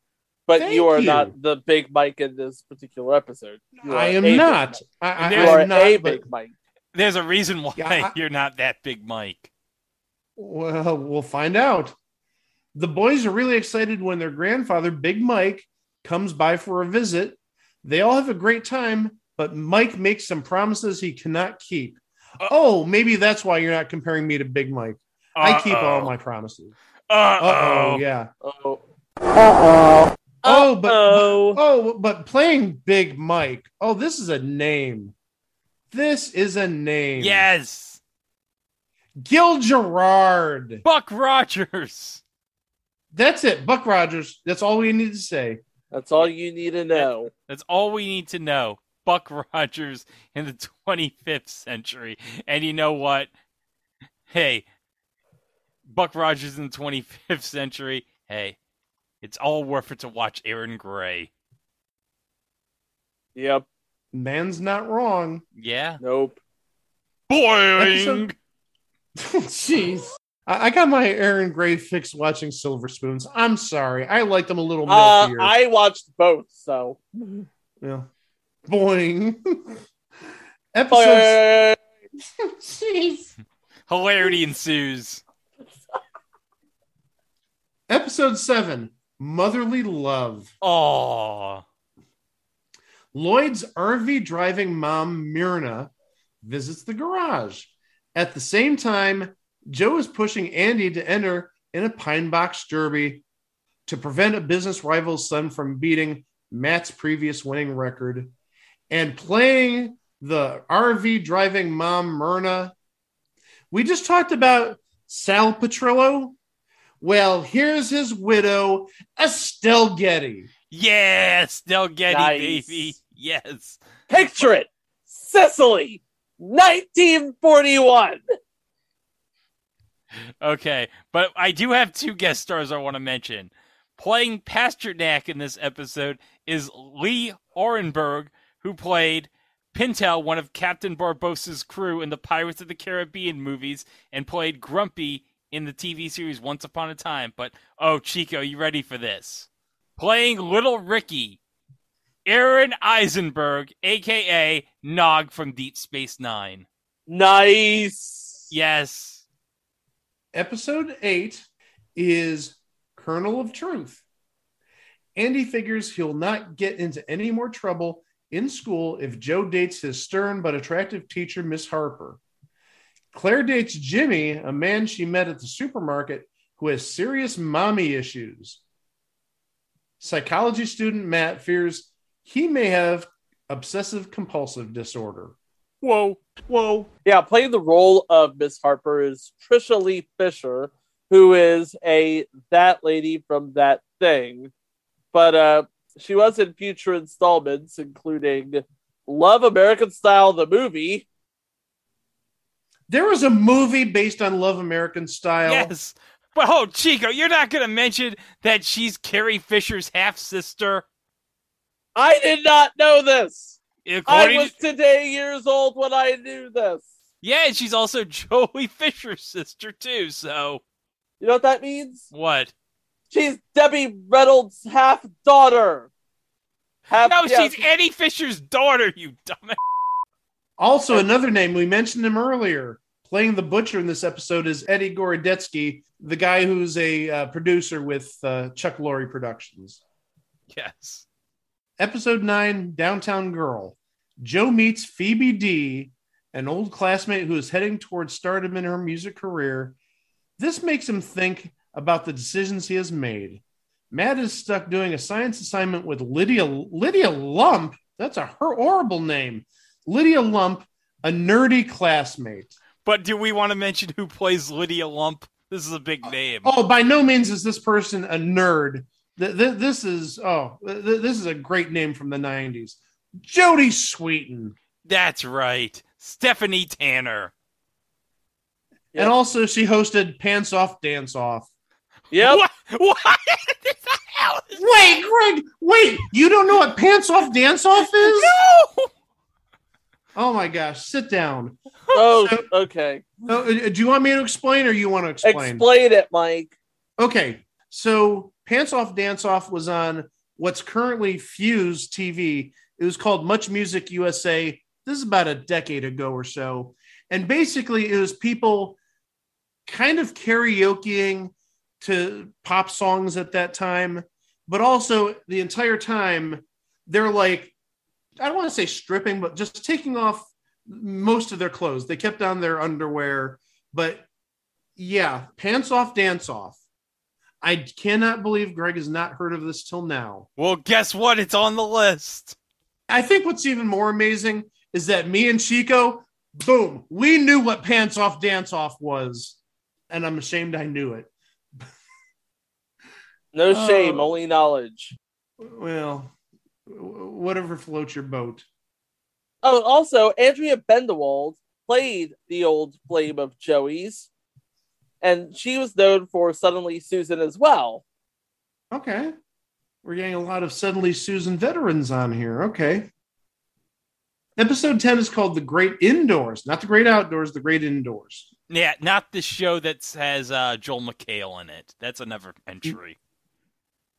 but Thank you are you. not the Big Mike in this particular episode. I am not. I, I, You are I'm not, a Big Mike. There's a reason why Yeah, I- (laughs) you're not that Big Mike. Well, we'll find out. The boys are really excited when their grandfather, Big Mike, comes by for a visit. They all have a great time, but Mike makes some promises he cannot keep. Uh- oh, maybe that's why you're not comparing me to Big Mike. I keep all my promises. Uh Uh oh. yeah. Oh, Oh, but, oh, oh, but playing Big Mike. Oh, this is a name. This is a name. Yes. Gil Gerard. Buck Rogers. That's it. Buck Rogers. That's all we need to say. that's all you need to know. That's all we need to know. Buck Rogers in the 25th century. And you know what? Hey, Buck Rogers in the 25th century. Hey, it's all worth it to watch Erin Gray. Yep. Man's not wrong. Yeah. Nope. Boing. (laughs) Jeez. I, I got my Erin Gray fix watching Silver Spoons. I'm sorry. I like them a little Uh, milkier. I watched both, so. yeah. Boing. (laughs) Episode. (laughs) Jeez. Hilarity ensues. Episode seven. Motherly love. Oh. Lloyd's RV driving mom, Myrna, visits the garage. At the same time, Joe is pushing Andy to enter in a pine box derby to prevent a business rival's son from beating Matt's previous winning record. And playing the RV driving mom, Myrna. We just talked about Sal Petrillo. Well, here's his widow, Estelle Getty. Yes, Del Getty, Nice. baby. Yes. Picture it Sicily, 1941. Okay, but I do have two guest stars I want to mention. Playing Pasternak in this episode is Lee Arenberg, who played Pintel, one of Captain Barbossa's crew in the Pirates of the Caribbean movies, and played Grumpy in the TV series Once Upon a Time. But oh, Chico, you ready for this? Playing Little Ricky, Aron Eisenberg, aka Nog from Deep Space Nine. Nice. Yes. episode eight is Kernel of Truth. Andy figures he'll not get into any more trouble in school if Joe dates his stern but attractive teacher, Miss Harper. Claire dates Jimmy, a man she met at the supermarket who has serious mommy issues. Psychology student Matt fears he may have obsessive compulsive disorder. Whoa. Whoa. Yeah, playing the role of Miss Harper is Tricia Leigh Fisher, who is a that lady from that thing. But uh she was in future installments, including Love American Style, the movie. There was a movie based on Love American Style. Yes. But oh, Chico, you're not going to mention that she's Carrie Fisher's half sister. I did not know this. I was to, today years old when I knew this. yeah, and she's also (laughs) Joely Fisher's sister too. So You know what that means? what? She's Debbie Reynolds' half daughter. Half, No, yeah, she's Eddie Fisher's daughter. You dumbass. Also, another name we mentioned him earlier. Playing the butcher in this episode is Eddie Gorodetsky, the guy who's a uh, producer with uh, Chuck Lorre Productions. Yes. Episode nine, Downtown Girl. Joe meets Phoebe D, an old classmate who is heading towards stardom in her music career. This makes him think about the decisions he has made. Matt is stuck doing a science assignment with Lydia Lydia Lump. That's a her- horrible name. Lydia Lump, a nerdy classmate. But do we want to mention who plays Lydia Lump? This is a big uh, name. Oh, by no means is this person a nerd. Th- th- This is oh, th- th- this is a great name from the '90s. Jodie Sweetin That's right. Stephanie Tanner. Yep. And also, she hosted Pants Off, Dance Off. Yep. What? (laughs) What the hell Wait, Greg, wait, you don't know what Pants Off, Dance Off is? No! Oh my gosh, sit down. Oh, So- okay. Uh, do you want me to explain or you want to explain? Explain it, Mike. Okay, so Pants Off Dance Off was on what's currently Fuse TV. It was called Much Music USA. This is about a decade ago or so. And basically, it was people kind of karaokeing to pop songs at that time, but also the entire time, they're like, I don't want to say stripping, but just taking off most of their clothes. They kept on their underwear, but yeah, pants off, dance off. I cannot believe Greg has not heard of this till now. Well, guess what? It's on the list. I think what's even more amazing is that me and Chico, boom, we knew what pants off, dance off was. And I'm ashamed I knew it. (laughs) No Oh. shame, only knowledge. Well, whatever floats your boat. Oh, also, Andrea Bendewald played the old flame of Joey's, and she was known for Suddenly Susan as well. Okay. We're getting a lot of Suddenly Susan veterans on here. Okay. Episode 10 is called The Great Indoors, not The Great Outdoors, The Great Indoors. Yeah, not the show that has uh, Joel McHale in it. That's another entry.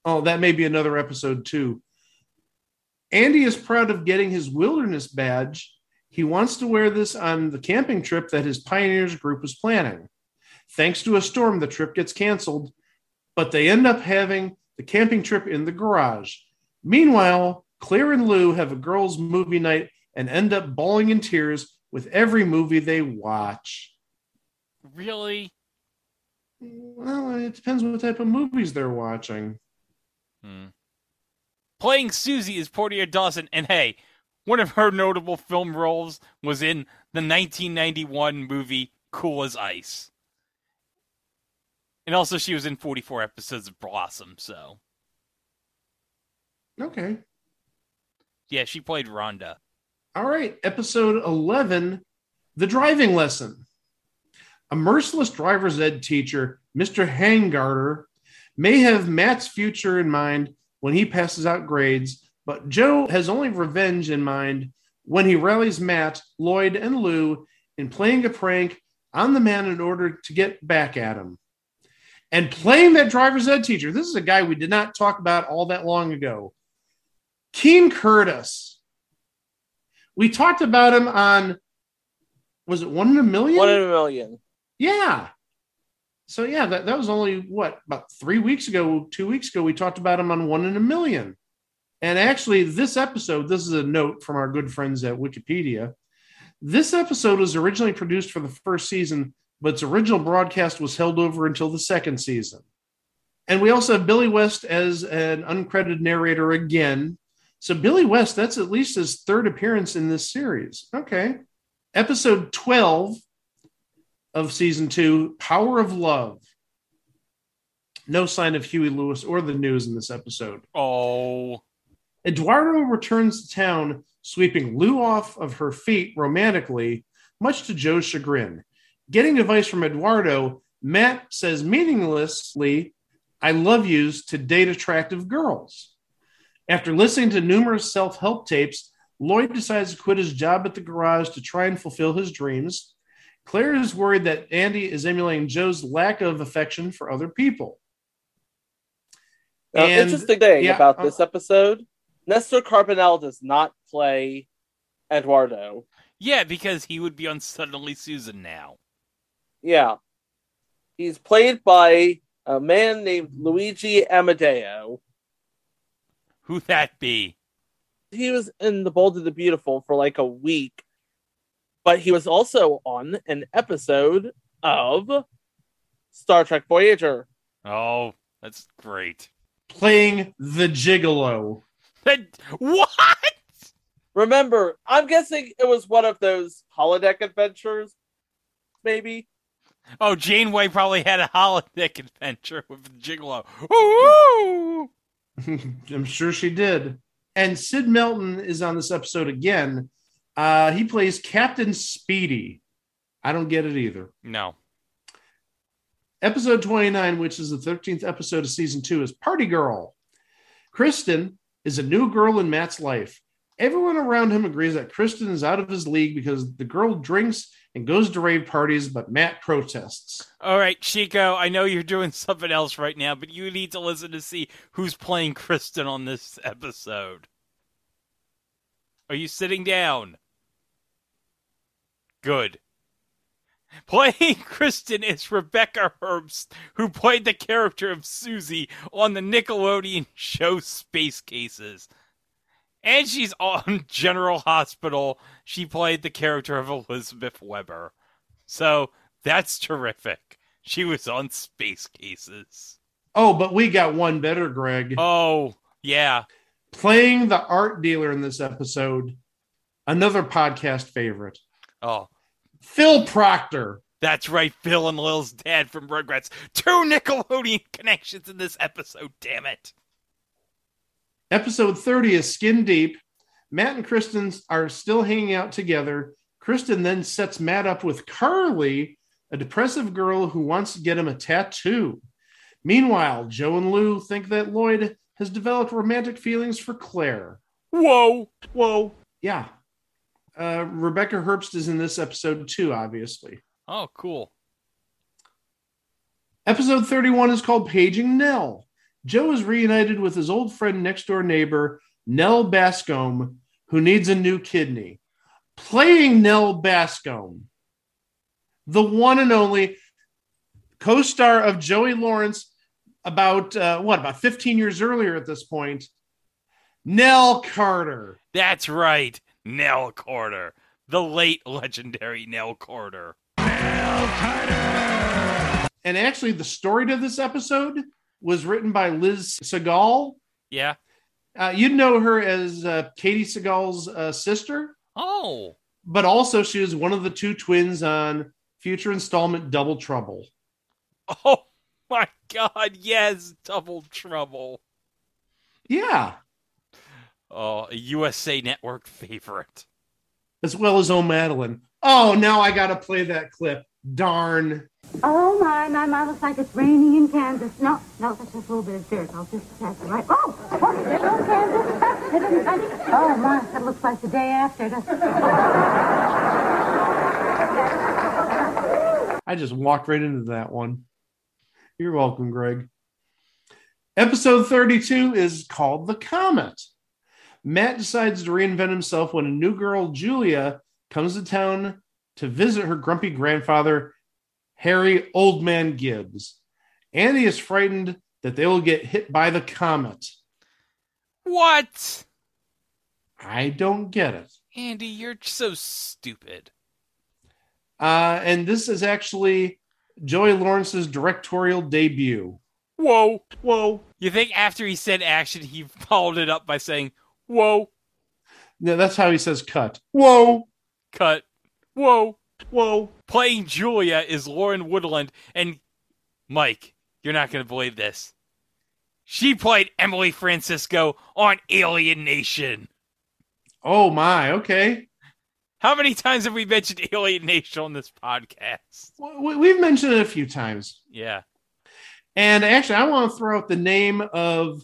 Oh, that may be another episode too. Andy is proud of getting his wilderness badge. He wants to wear this on the camping trip that his pioneers group is planning. Thanks to a storm, the trip gets canceled, but they end up having the camping trip in the garage. Meanwhile, Claire and Lou have a girls' movie night and end up bawling in tears with every movie they watch. Really? Well, it depends what type of movies they're watching. Hmm. Playing Susie is Portia Dawson, and hey, one of her notable film roles was in the 1991 movie Cool as Ice. And also, she was in 44 episodes of Blossom, so. Okay. Yeah, she played Rhonda. All right, episode 11 The Driving Lesson. A merciless driver's ed teacher, Mr. Hangarter, may have Matt's future in mind when he passes out grades, but Joe has only revenge in mind when he rallies Matt, Lloyd, and Lou in playing a prank on the man in order to get back at him. And playing that driver's ed teacher, this is a guy we did not talk about all that long ago. Keene Curtis. We talked about him on, was it one in a million? One in a million. Yeah. So yeah, that, that was only what about three weeks ago, two weeks ago. We talked about him on One in a Million, and actually, this episode. This is a note from our good friends at Wikipedia. This episode was originally produced for the first season, but its original broadcast was held over until the second season. And we also have Billy West as an uncredited narrator again. So Billy West, that's at least his third appearance in this series. Okay. Episode 12 of season two, Power of Love. No sign of Huey Lewis or the news in this episode. Oh. Eduardo returns to town, sweeping Lou off of her feet romantically, much to Joe's chagrin. Getting advice from Eduardo, Matt says meaninglessly, I love yous to date attractive girls. After listening to numerous self help tapes, Lloyd decides to quit his job at the garage to try and fulfill his dreams. Claire is worried that Andy is emulating Joe's lack of affection for other people. Now, And- interesting thing yeah, about uh, this episode Nestor Carbonell does not play Eduardo. Yeah, because he would be on Suddenly Susan now. Yeah. He's played by a man named Luigi Amadeo. Who that be? He was in The Bold and the Beautiful for like a week, but he was also on an episode of Star Trek Voyager. Oh, that's great. Playing the gigolo. That, what? Remember, I'm guessing it was one of those holodeck adventures, maybe. Oh, Janeway probably had a holodeck (laughs) adventure with Gigolo. Ooh! (laughs) I'm sure she did. And Sid Melton is on this episode again. Uh, he plays Captain Speedy. I don't get it either. No. Episode 29, which is the 13th episode of season two, is Party Girl. Kristen is a new girl in Matt's life. Everyone around him agrees that Kristen is out of his league because the girl drinks and goes to rave parties, but Matt protests. All right, Chico, I know you're doing (laughs) something else right now, but you need to listen to see who's playing Kristen on this episode. Are you sitting down? Good. Playing (laughs) Kristen is Rebecca Herbst, who played the character of Susie on the Nickelodeon (laughs) show Space Cases. And she's on (laughs) General Hospital. She played the character of Elizabeth Webber. So that's terrific. She was on Space Cases. Oh, but we got one better, Greg. Oh, yeah. Playing the art dealer in this episode, another podcast favorite, Oh, Phil Proctor. that's right. Phil and Lil's dad from Rugrats. Two Nickelodeon (laughs) connections in this episode, damn it. Episode 30 is Skin Deep. Matt and Kristen are still hanging out together. Kristen then sets Matt up with Carly, a depressive girl who wants to get him a tattoo. Meanwhile, Joe and Lou think that Lloyd has developed romantic feelings for Claire. Whoa, whoa. Yeah. Uh, Rebecca Herbst is in this episode too, obviously. Oh, cool. Episode 31 is called Paging Nell. Joe is reunited with his old friend next door neighbor, Nell Bascombe, who needs a new kidney. Playing Nell Bascombe, the one and only co star of Joey Lawrence, about uh, what, about 15 years earlier at this point, Nell Carter. That's right. Nell Carter. The late legendary Nell Carter. And actually, the story to this episode was written by Liz Sagal. Yeah. Uh, you'd know her as uh, Katey Sagal's uh, sister. Oh. but also she was one of the two twins on future installment Double Trouble. Oh my god, yes, double trouble. Yeah, Oh, a USA Network favorite. as well as Oh Madeline. Oh, now I got to play that clip. Darn. Oh my, my, my, looks like it's raining in Kansas. No, no, that's just a little bit of dirt. I'll just test it right. Oh, oh, Kansas. (laughs) It isn't- I- Oh my, that looks like the day after. doesn't it? I just walked right into that one. You're welcome, Greg. Episode 32 is called The Comet. Matt decides to reinvent himself when a new girl, Julia, comes to town to visit her grumpy grandfather, Harry Oldman Gibbs. Andy is frightened that they will get hit by the comet. What? I don't get it. Andy, you're so stupid. Uh, and this is actually Joey Lawrence's directorial debut. Whoa, whoa. You think after he said action, he followed it up by saying, whoa, No, that's how he says cut. Whoa, cut, whoa, whoa. Playing Julia is Lauren Woodland, and Mike, you're not going to believe this. She played Emily Francisco on Alien Nation. Oh my, okay. How many times have we mentioned (laughs) Alien Nation on this podcast? We- We've mentioned it a few times. Yeah. And actually, I want to throw out the name of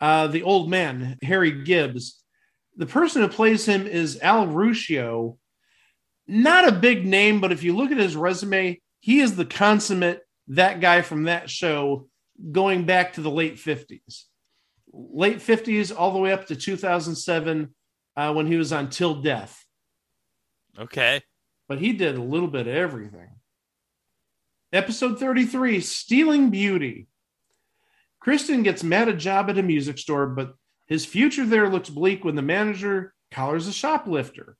uh, the old man, Harry Gibbs. The person who plays him is Al Ruscio. Not a big name, but if you look at his resume, he is the consummate that guy from that show going back to the late 50s. Late 50s, all the way up to 2007 uh, when he was on Till Death. Okay. but he did a little bit of everything. Episode 33 Stealing Beauty. Kristen gets mad a job at a music store, but his future there looks bleak when the manager collars a shoplifter.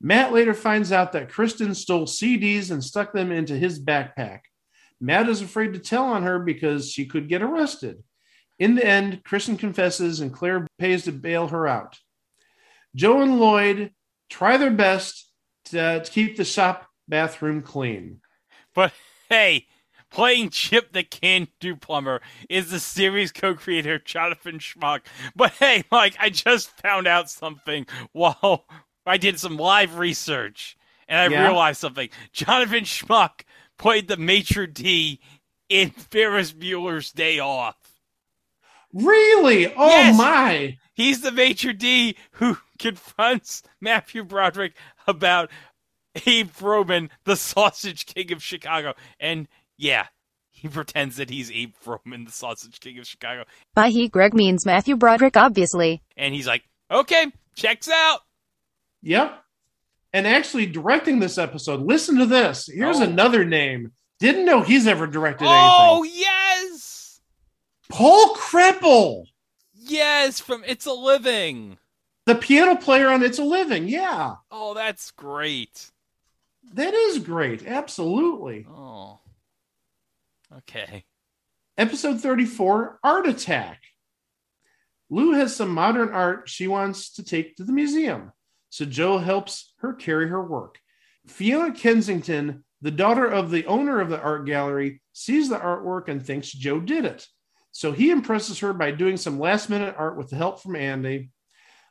Matt later finds out that Kristen stole CDs and stuck them into his backpack. Matt is afraid to tell on her because she could get arrested. In the end, Kristen confesses and Claire pays to bail her out. Joe and Lloyd try their best to, to keep the shop bathroom clean. But hey, playing Chip the Can Do Plumber is the series co creator Jonathan Schmock. But hey, Mike, I just found out something while I did some live research and I Yeah? realized something. Jonathan Schmock played the maitre d in Ferris Bueller's Day Off. Really? Oh Yes. my! He's the maitre d' who (laughs) confronts Matthew Broderick about Abe Froman, the Sausage King of Chicago. And yeah, he pretends that he's Abe Froman, the Sausage King of Chicago. By he, Greg means Matthew Broderick, obviously. And he's like, okay, checks out. Yep. And actually directing this episode, listen to this. Here's Oh. another name. Didn't know he's ever directed Oh, anything. Oh, yes! Paul Kreppel, Yes, from It's a Living. the piano player on It's a Living. Yeah, Oh, that's great. that is great. Absolutely. Oh. Okay. Episode 34 Art Attack. Lou has some modern art she wants to take to the museum, so Joe helps her carry her work. Fiona Kensington, the daughter of the owner of the art gallery, sees the artwork and thinks Joe did it. So he impresses her by doing some last minute art with the help from Andy.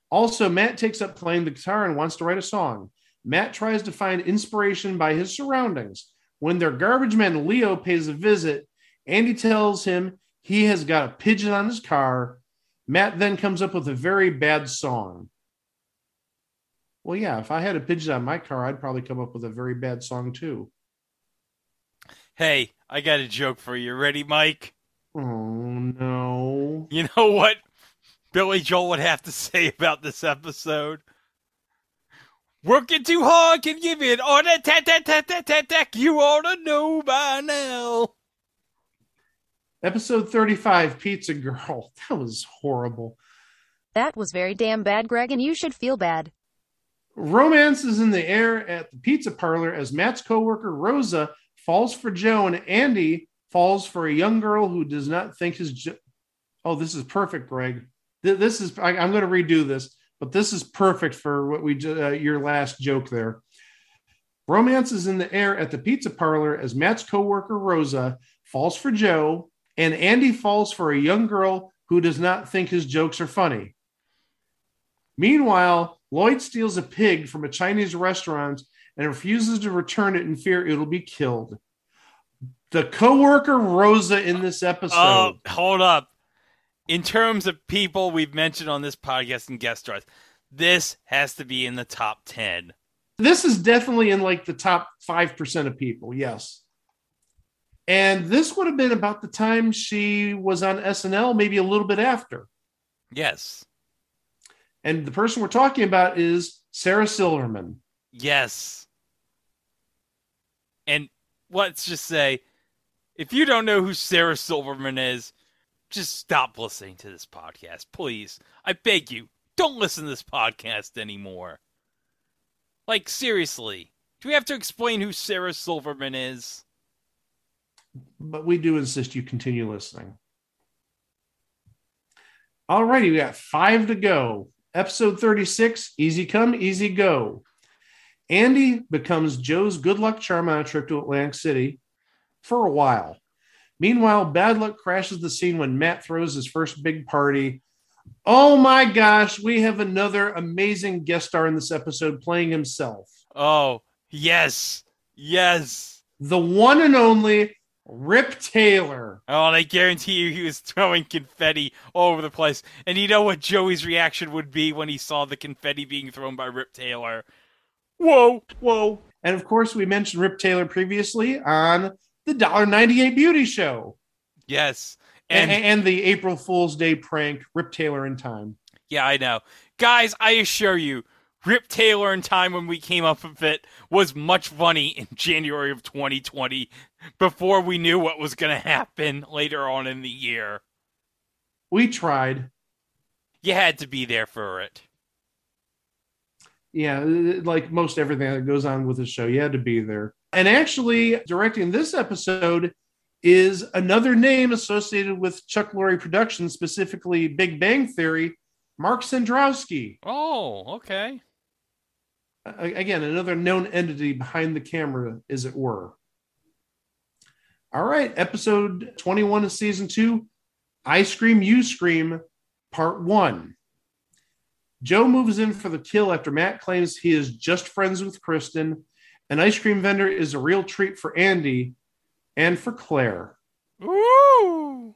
Also, Matt takes up playing the guitar and wants to write a song. Matt tries to find inspiration by his surroundings. When their garbage man Leo pays a visit, Andy tells him he has got a pigeon on his car. Matt then comes up with a very bad song. Well, yeah, if I had a pigeon on my car, I'd probably come up with a very bad song too. Hey, I got a joke for you. Ready, Mike? Oh, no. You know what Billy Joel would have to say about this episode? Working too hard can give you an order tat tat tat tat tat tat. You ought to know by now. Episode 35 Pizza Girl. (laughs) That was horrible. That was very damn bad, Greg, and you should feel bad. Romance is in the air at the pizza parlor as Matt's coworker Rosa falls for Joe and Andy falls for a young girl who does not think his. Jo- oh, this is perfect, Greg. Th- This is I, I'm going to redo this, but this is perfect for what we uh, your last joke there. Romance is in the air at the pizza parlor as Matt's coworker Rosa falls for Joe and Andy falls for a young girl who does not think his jokes are funny. Meanwhile, Lloyd steals a pig from a Chinese restaurant and refuses to return it in fear it'll be killed. The coworker Rosa in this episode. Oh, hold up. In terms of people we've mentioned on this podcast and guest stars, this has to be in the top 10. this is definitely in like the top 5% of people, yes. And this would have been about the time she was on SNL, maybe a little bit after. Yes. And the person we're talking about is Sarah Silverman. Yes. And let's just say, if you don't know who Sarah Silverman is, just stop listening to this podcast, please. I beg you, don't listen to this podcast anymore. Like, seriously, do we have to explain who Sarah Silverman is? but we do insist you continue listening. All righty, we got five to go. Episode 36 Easy Come, Easy Go. Andy becomes Joe's good luck charm on a trip to Atlantic City for a while. Meanwhile, bad luck crashes the scene when Matt throws his first big party. Oh my gosh, we have another amazing guest star in this episode playing himself. Oh, yes. Yes. The one and only Rip Taylor. Oh, and I guarantee you he was throwing confetti all over the place. And you know what Joey's reaction would be when he saw the confetti being thrown by Rip Taylor? Whoa, whoa. And of course, we mentioned Rip Taylor previously on the $1.98 Beauty Show Yes. and, And, and the April Fool's Day prank, Rip Taylor in Time. yeah, I know. Guys, I assure you, Rip Taylor in time when we came up with it was much funny in January of 2020 before we knew what was going to happen later on in the year. We tried. You had to be there for it. Yeah, uh, like most everything that goes on with the show, you had to be there. And actually, directing this episode is another name associated with Chuck Lorre Productions, specifically Big Bang Theory, Mark Cendrowski. Oh, okay. Again another known entity behind the camera as it were all right episode 21 of season 2 i scream you scream part 1 joe moves in for the kill after matt claims he is just friends with kristen an ice cream vendor is a real treat for andy and for claire Ooh.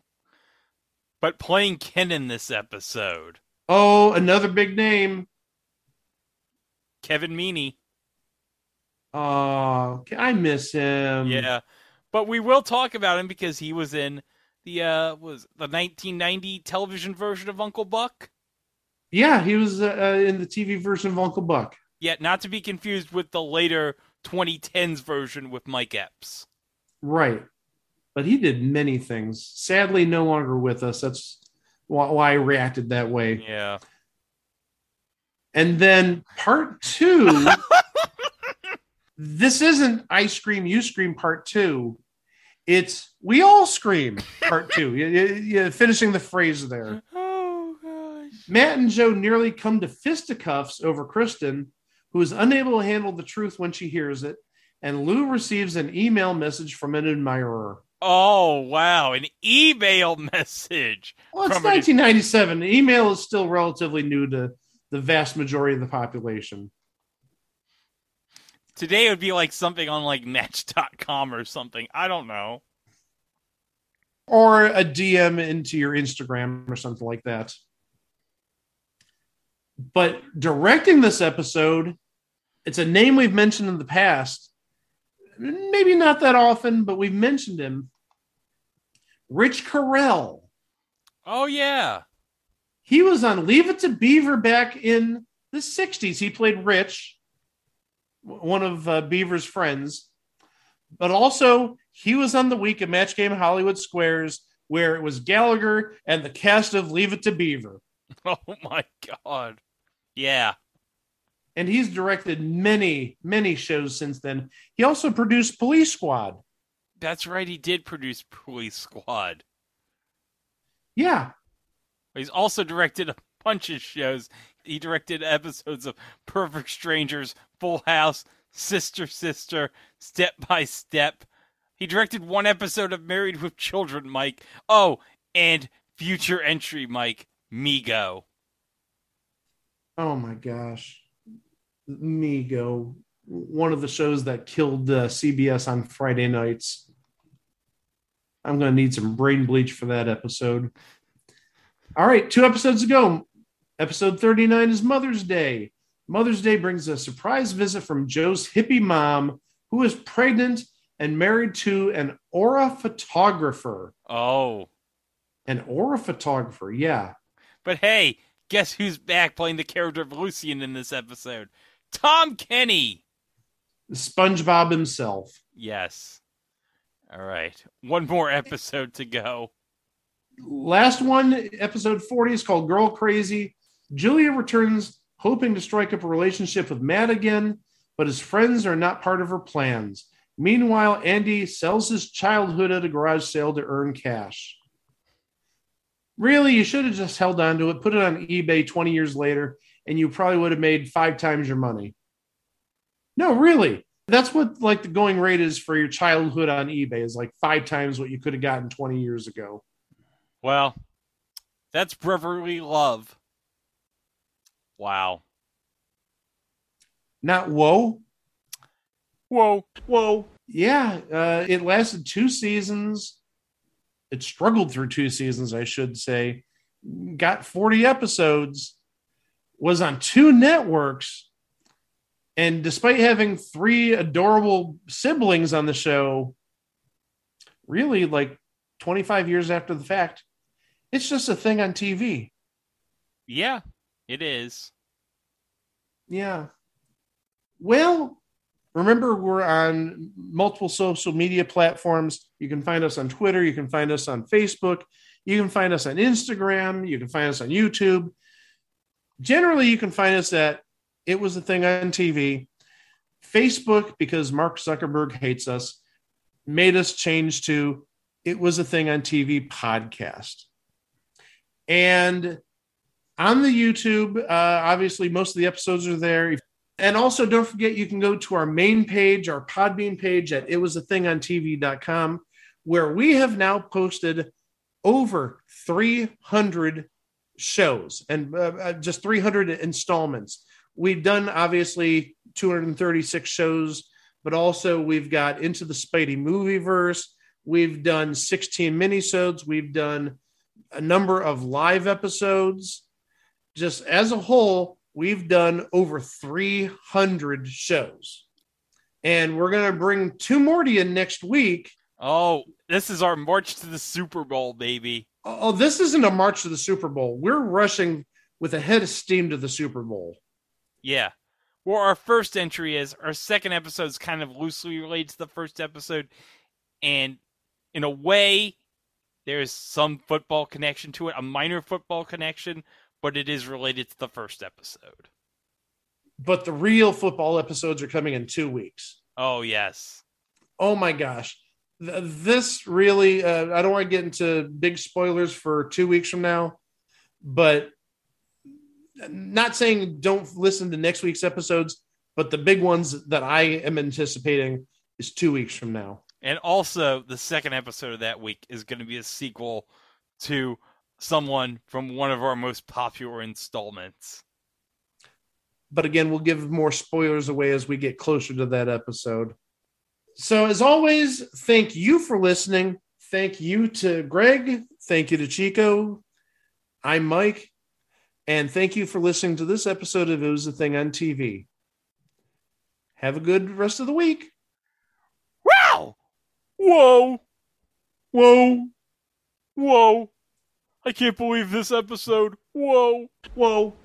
But playing Ken in this episode, Oh, another big name. Kevin Meaney. Oh, I miss him. Yeah. But we will talk about him because he was in the uh was the 1990 television version of Uncle Buck. Yeah, he was uh, uh, in the TV version of Uncle Buck. Yet not to be confused with the later 2010s version with Mike Epps. Right. But he did many things. Sadly, no longer with us. That's why, why I reacted that way. Yeah. And then part two. (laughs) this isn't I scream, you scream part two. It's we all scream part two. (laughs) You- you- you- finishing the phrase there. Oh gosh. Matt and Joe nearly come to fisticuffs over Kristen, who is unable to handle the truth when she hears it. And Lou receives an email message from an admirer. Oh wow, an email message. Well, it's From an- 1997. Email is still relatively new to the vast majority of the population. Today it would be like something on like Match.com or something. I don't know. Or a DM into your Instagram or something like that. But directing this episode, it's a name we've mentioned in the past. Maybe not that often, but we've mentioned him. Rich Correll. Oh yeah. He was on Leave It to Beaver back in the 60s. He played Rich, one of uh, Beaver's friends. But also, he was on the week of Match Game Hollywood Squares, where it was Gallagher and the cast of Leave It to Beaver. (laughs) Oh my god. Yeah. And he's directed many, many shows since then. He also produced Police Squad. That's right, he did produce Police Squad. Yeah. He's also directed a bunch of shows. He directed episodes of Perfect Strangers, Full House, Sister Sister, Step by Step. He directed one episode of Married with Children, Mike. Oh, and future entry, Mike, Meego. Oh my gosh. Meego, one of the shows that killed uh, CBS on Friday nights. I'm going to need some brain bleach for that episode. All right, two episodes ago, episode 39 is Mother's Day. Mother's Day brings a surprise visit from Joe's hippie mom, who is pregnant and married to an aura photographer. Oh. An aura photographer, yeah. But hey, guess who's back playing the character of Lucian in this episode? Tom Kenny. SpongeBob himself. Yes. All right. One more episode to go. last one, episode 40, is called Girl Crazy. Julia returns hoping to strike up a relationship with Matt again, but his friends are not part of her plans. Meanwhile, Andy sells his childhood at a garage sale to earn cash. Really, you should have just held on to it, put it on eBay 20 years later, and you probably would have made five times your money. No, really. That's what like the going rate is for your childhood on eBay is like five times what you could have gotten 20 years ago. Well, that's brotherly love. Wow. Not whoa. Whoa. Whoa. Yeah, uh, it lasted two seasons. It struggled through two seasons, I should say. Got 40 episodes, was on two networks. And despite having three adorable siblings on the show, really like 25 years after the fact, it's just a thing on TV. Yeah, it is. Yeah. Well, remember we're on multiple social media platforms. You can find us on Twitter, you can find us on Facebook, you can find us on Instagram, you can find us on YouTube. Generally, you can find us at It Was a Thing on TV. Facebook, because Mark Zuckerberg hates us, made us change to It Was a Thing on TV podcast. And on the YouTube, uh, obviously, most of the episodes are there. And also, don't forget, you can go to our main page, our Podbean page at itwasathingontv.com, where we have now posted over 300 shows and uh, uh, just 300 installments. We've done, obviously, 236 shows, but also we've got Into the Spidey Movieverse. We've done 16 minisodes. We've done a number of live episodes. Just as a whole, we've done over 300 shows. And we're going to bring two more to you next week. Oh, this is our march to the Super Bowl, baby. Oh, this isn't a march to the Super Bowl. We're rushing with a head of steam to the Super Bowl. Yeah. Well, our first entry is our second episode is kind of loosely related to the first episode, and in a way, there's some football connection to it, a minor football connection, but it is related to the first episode. But the real football episodes are coming in two weeks. Oh yes. Oh my gosh. This really, uh, I don't want to get into big spoilers for two weeks from now, but not saying don't listen to next week's episodes, but the big ones that I am anticipating is two weeks from now. And also, the second episode of that week is going to be a sequel to someone from one of our most popular installments. But again, we'll give more spoilers away as we get closer to that episode. So, as always, thank you for listening. Thank you to Greg. Thank you to Chico. I'm Mike. And thank you for listening to this episode of It Was a Thing on TV. Have a good rest of the week. Wow! Whoa! Whoa! Whoa! I can't believe this episode. Whoa! Whoa.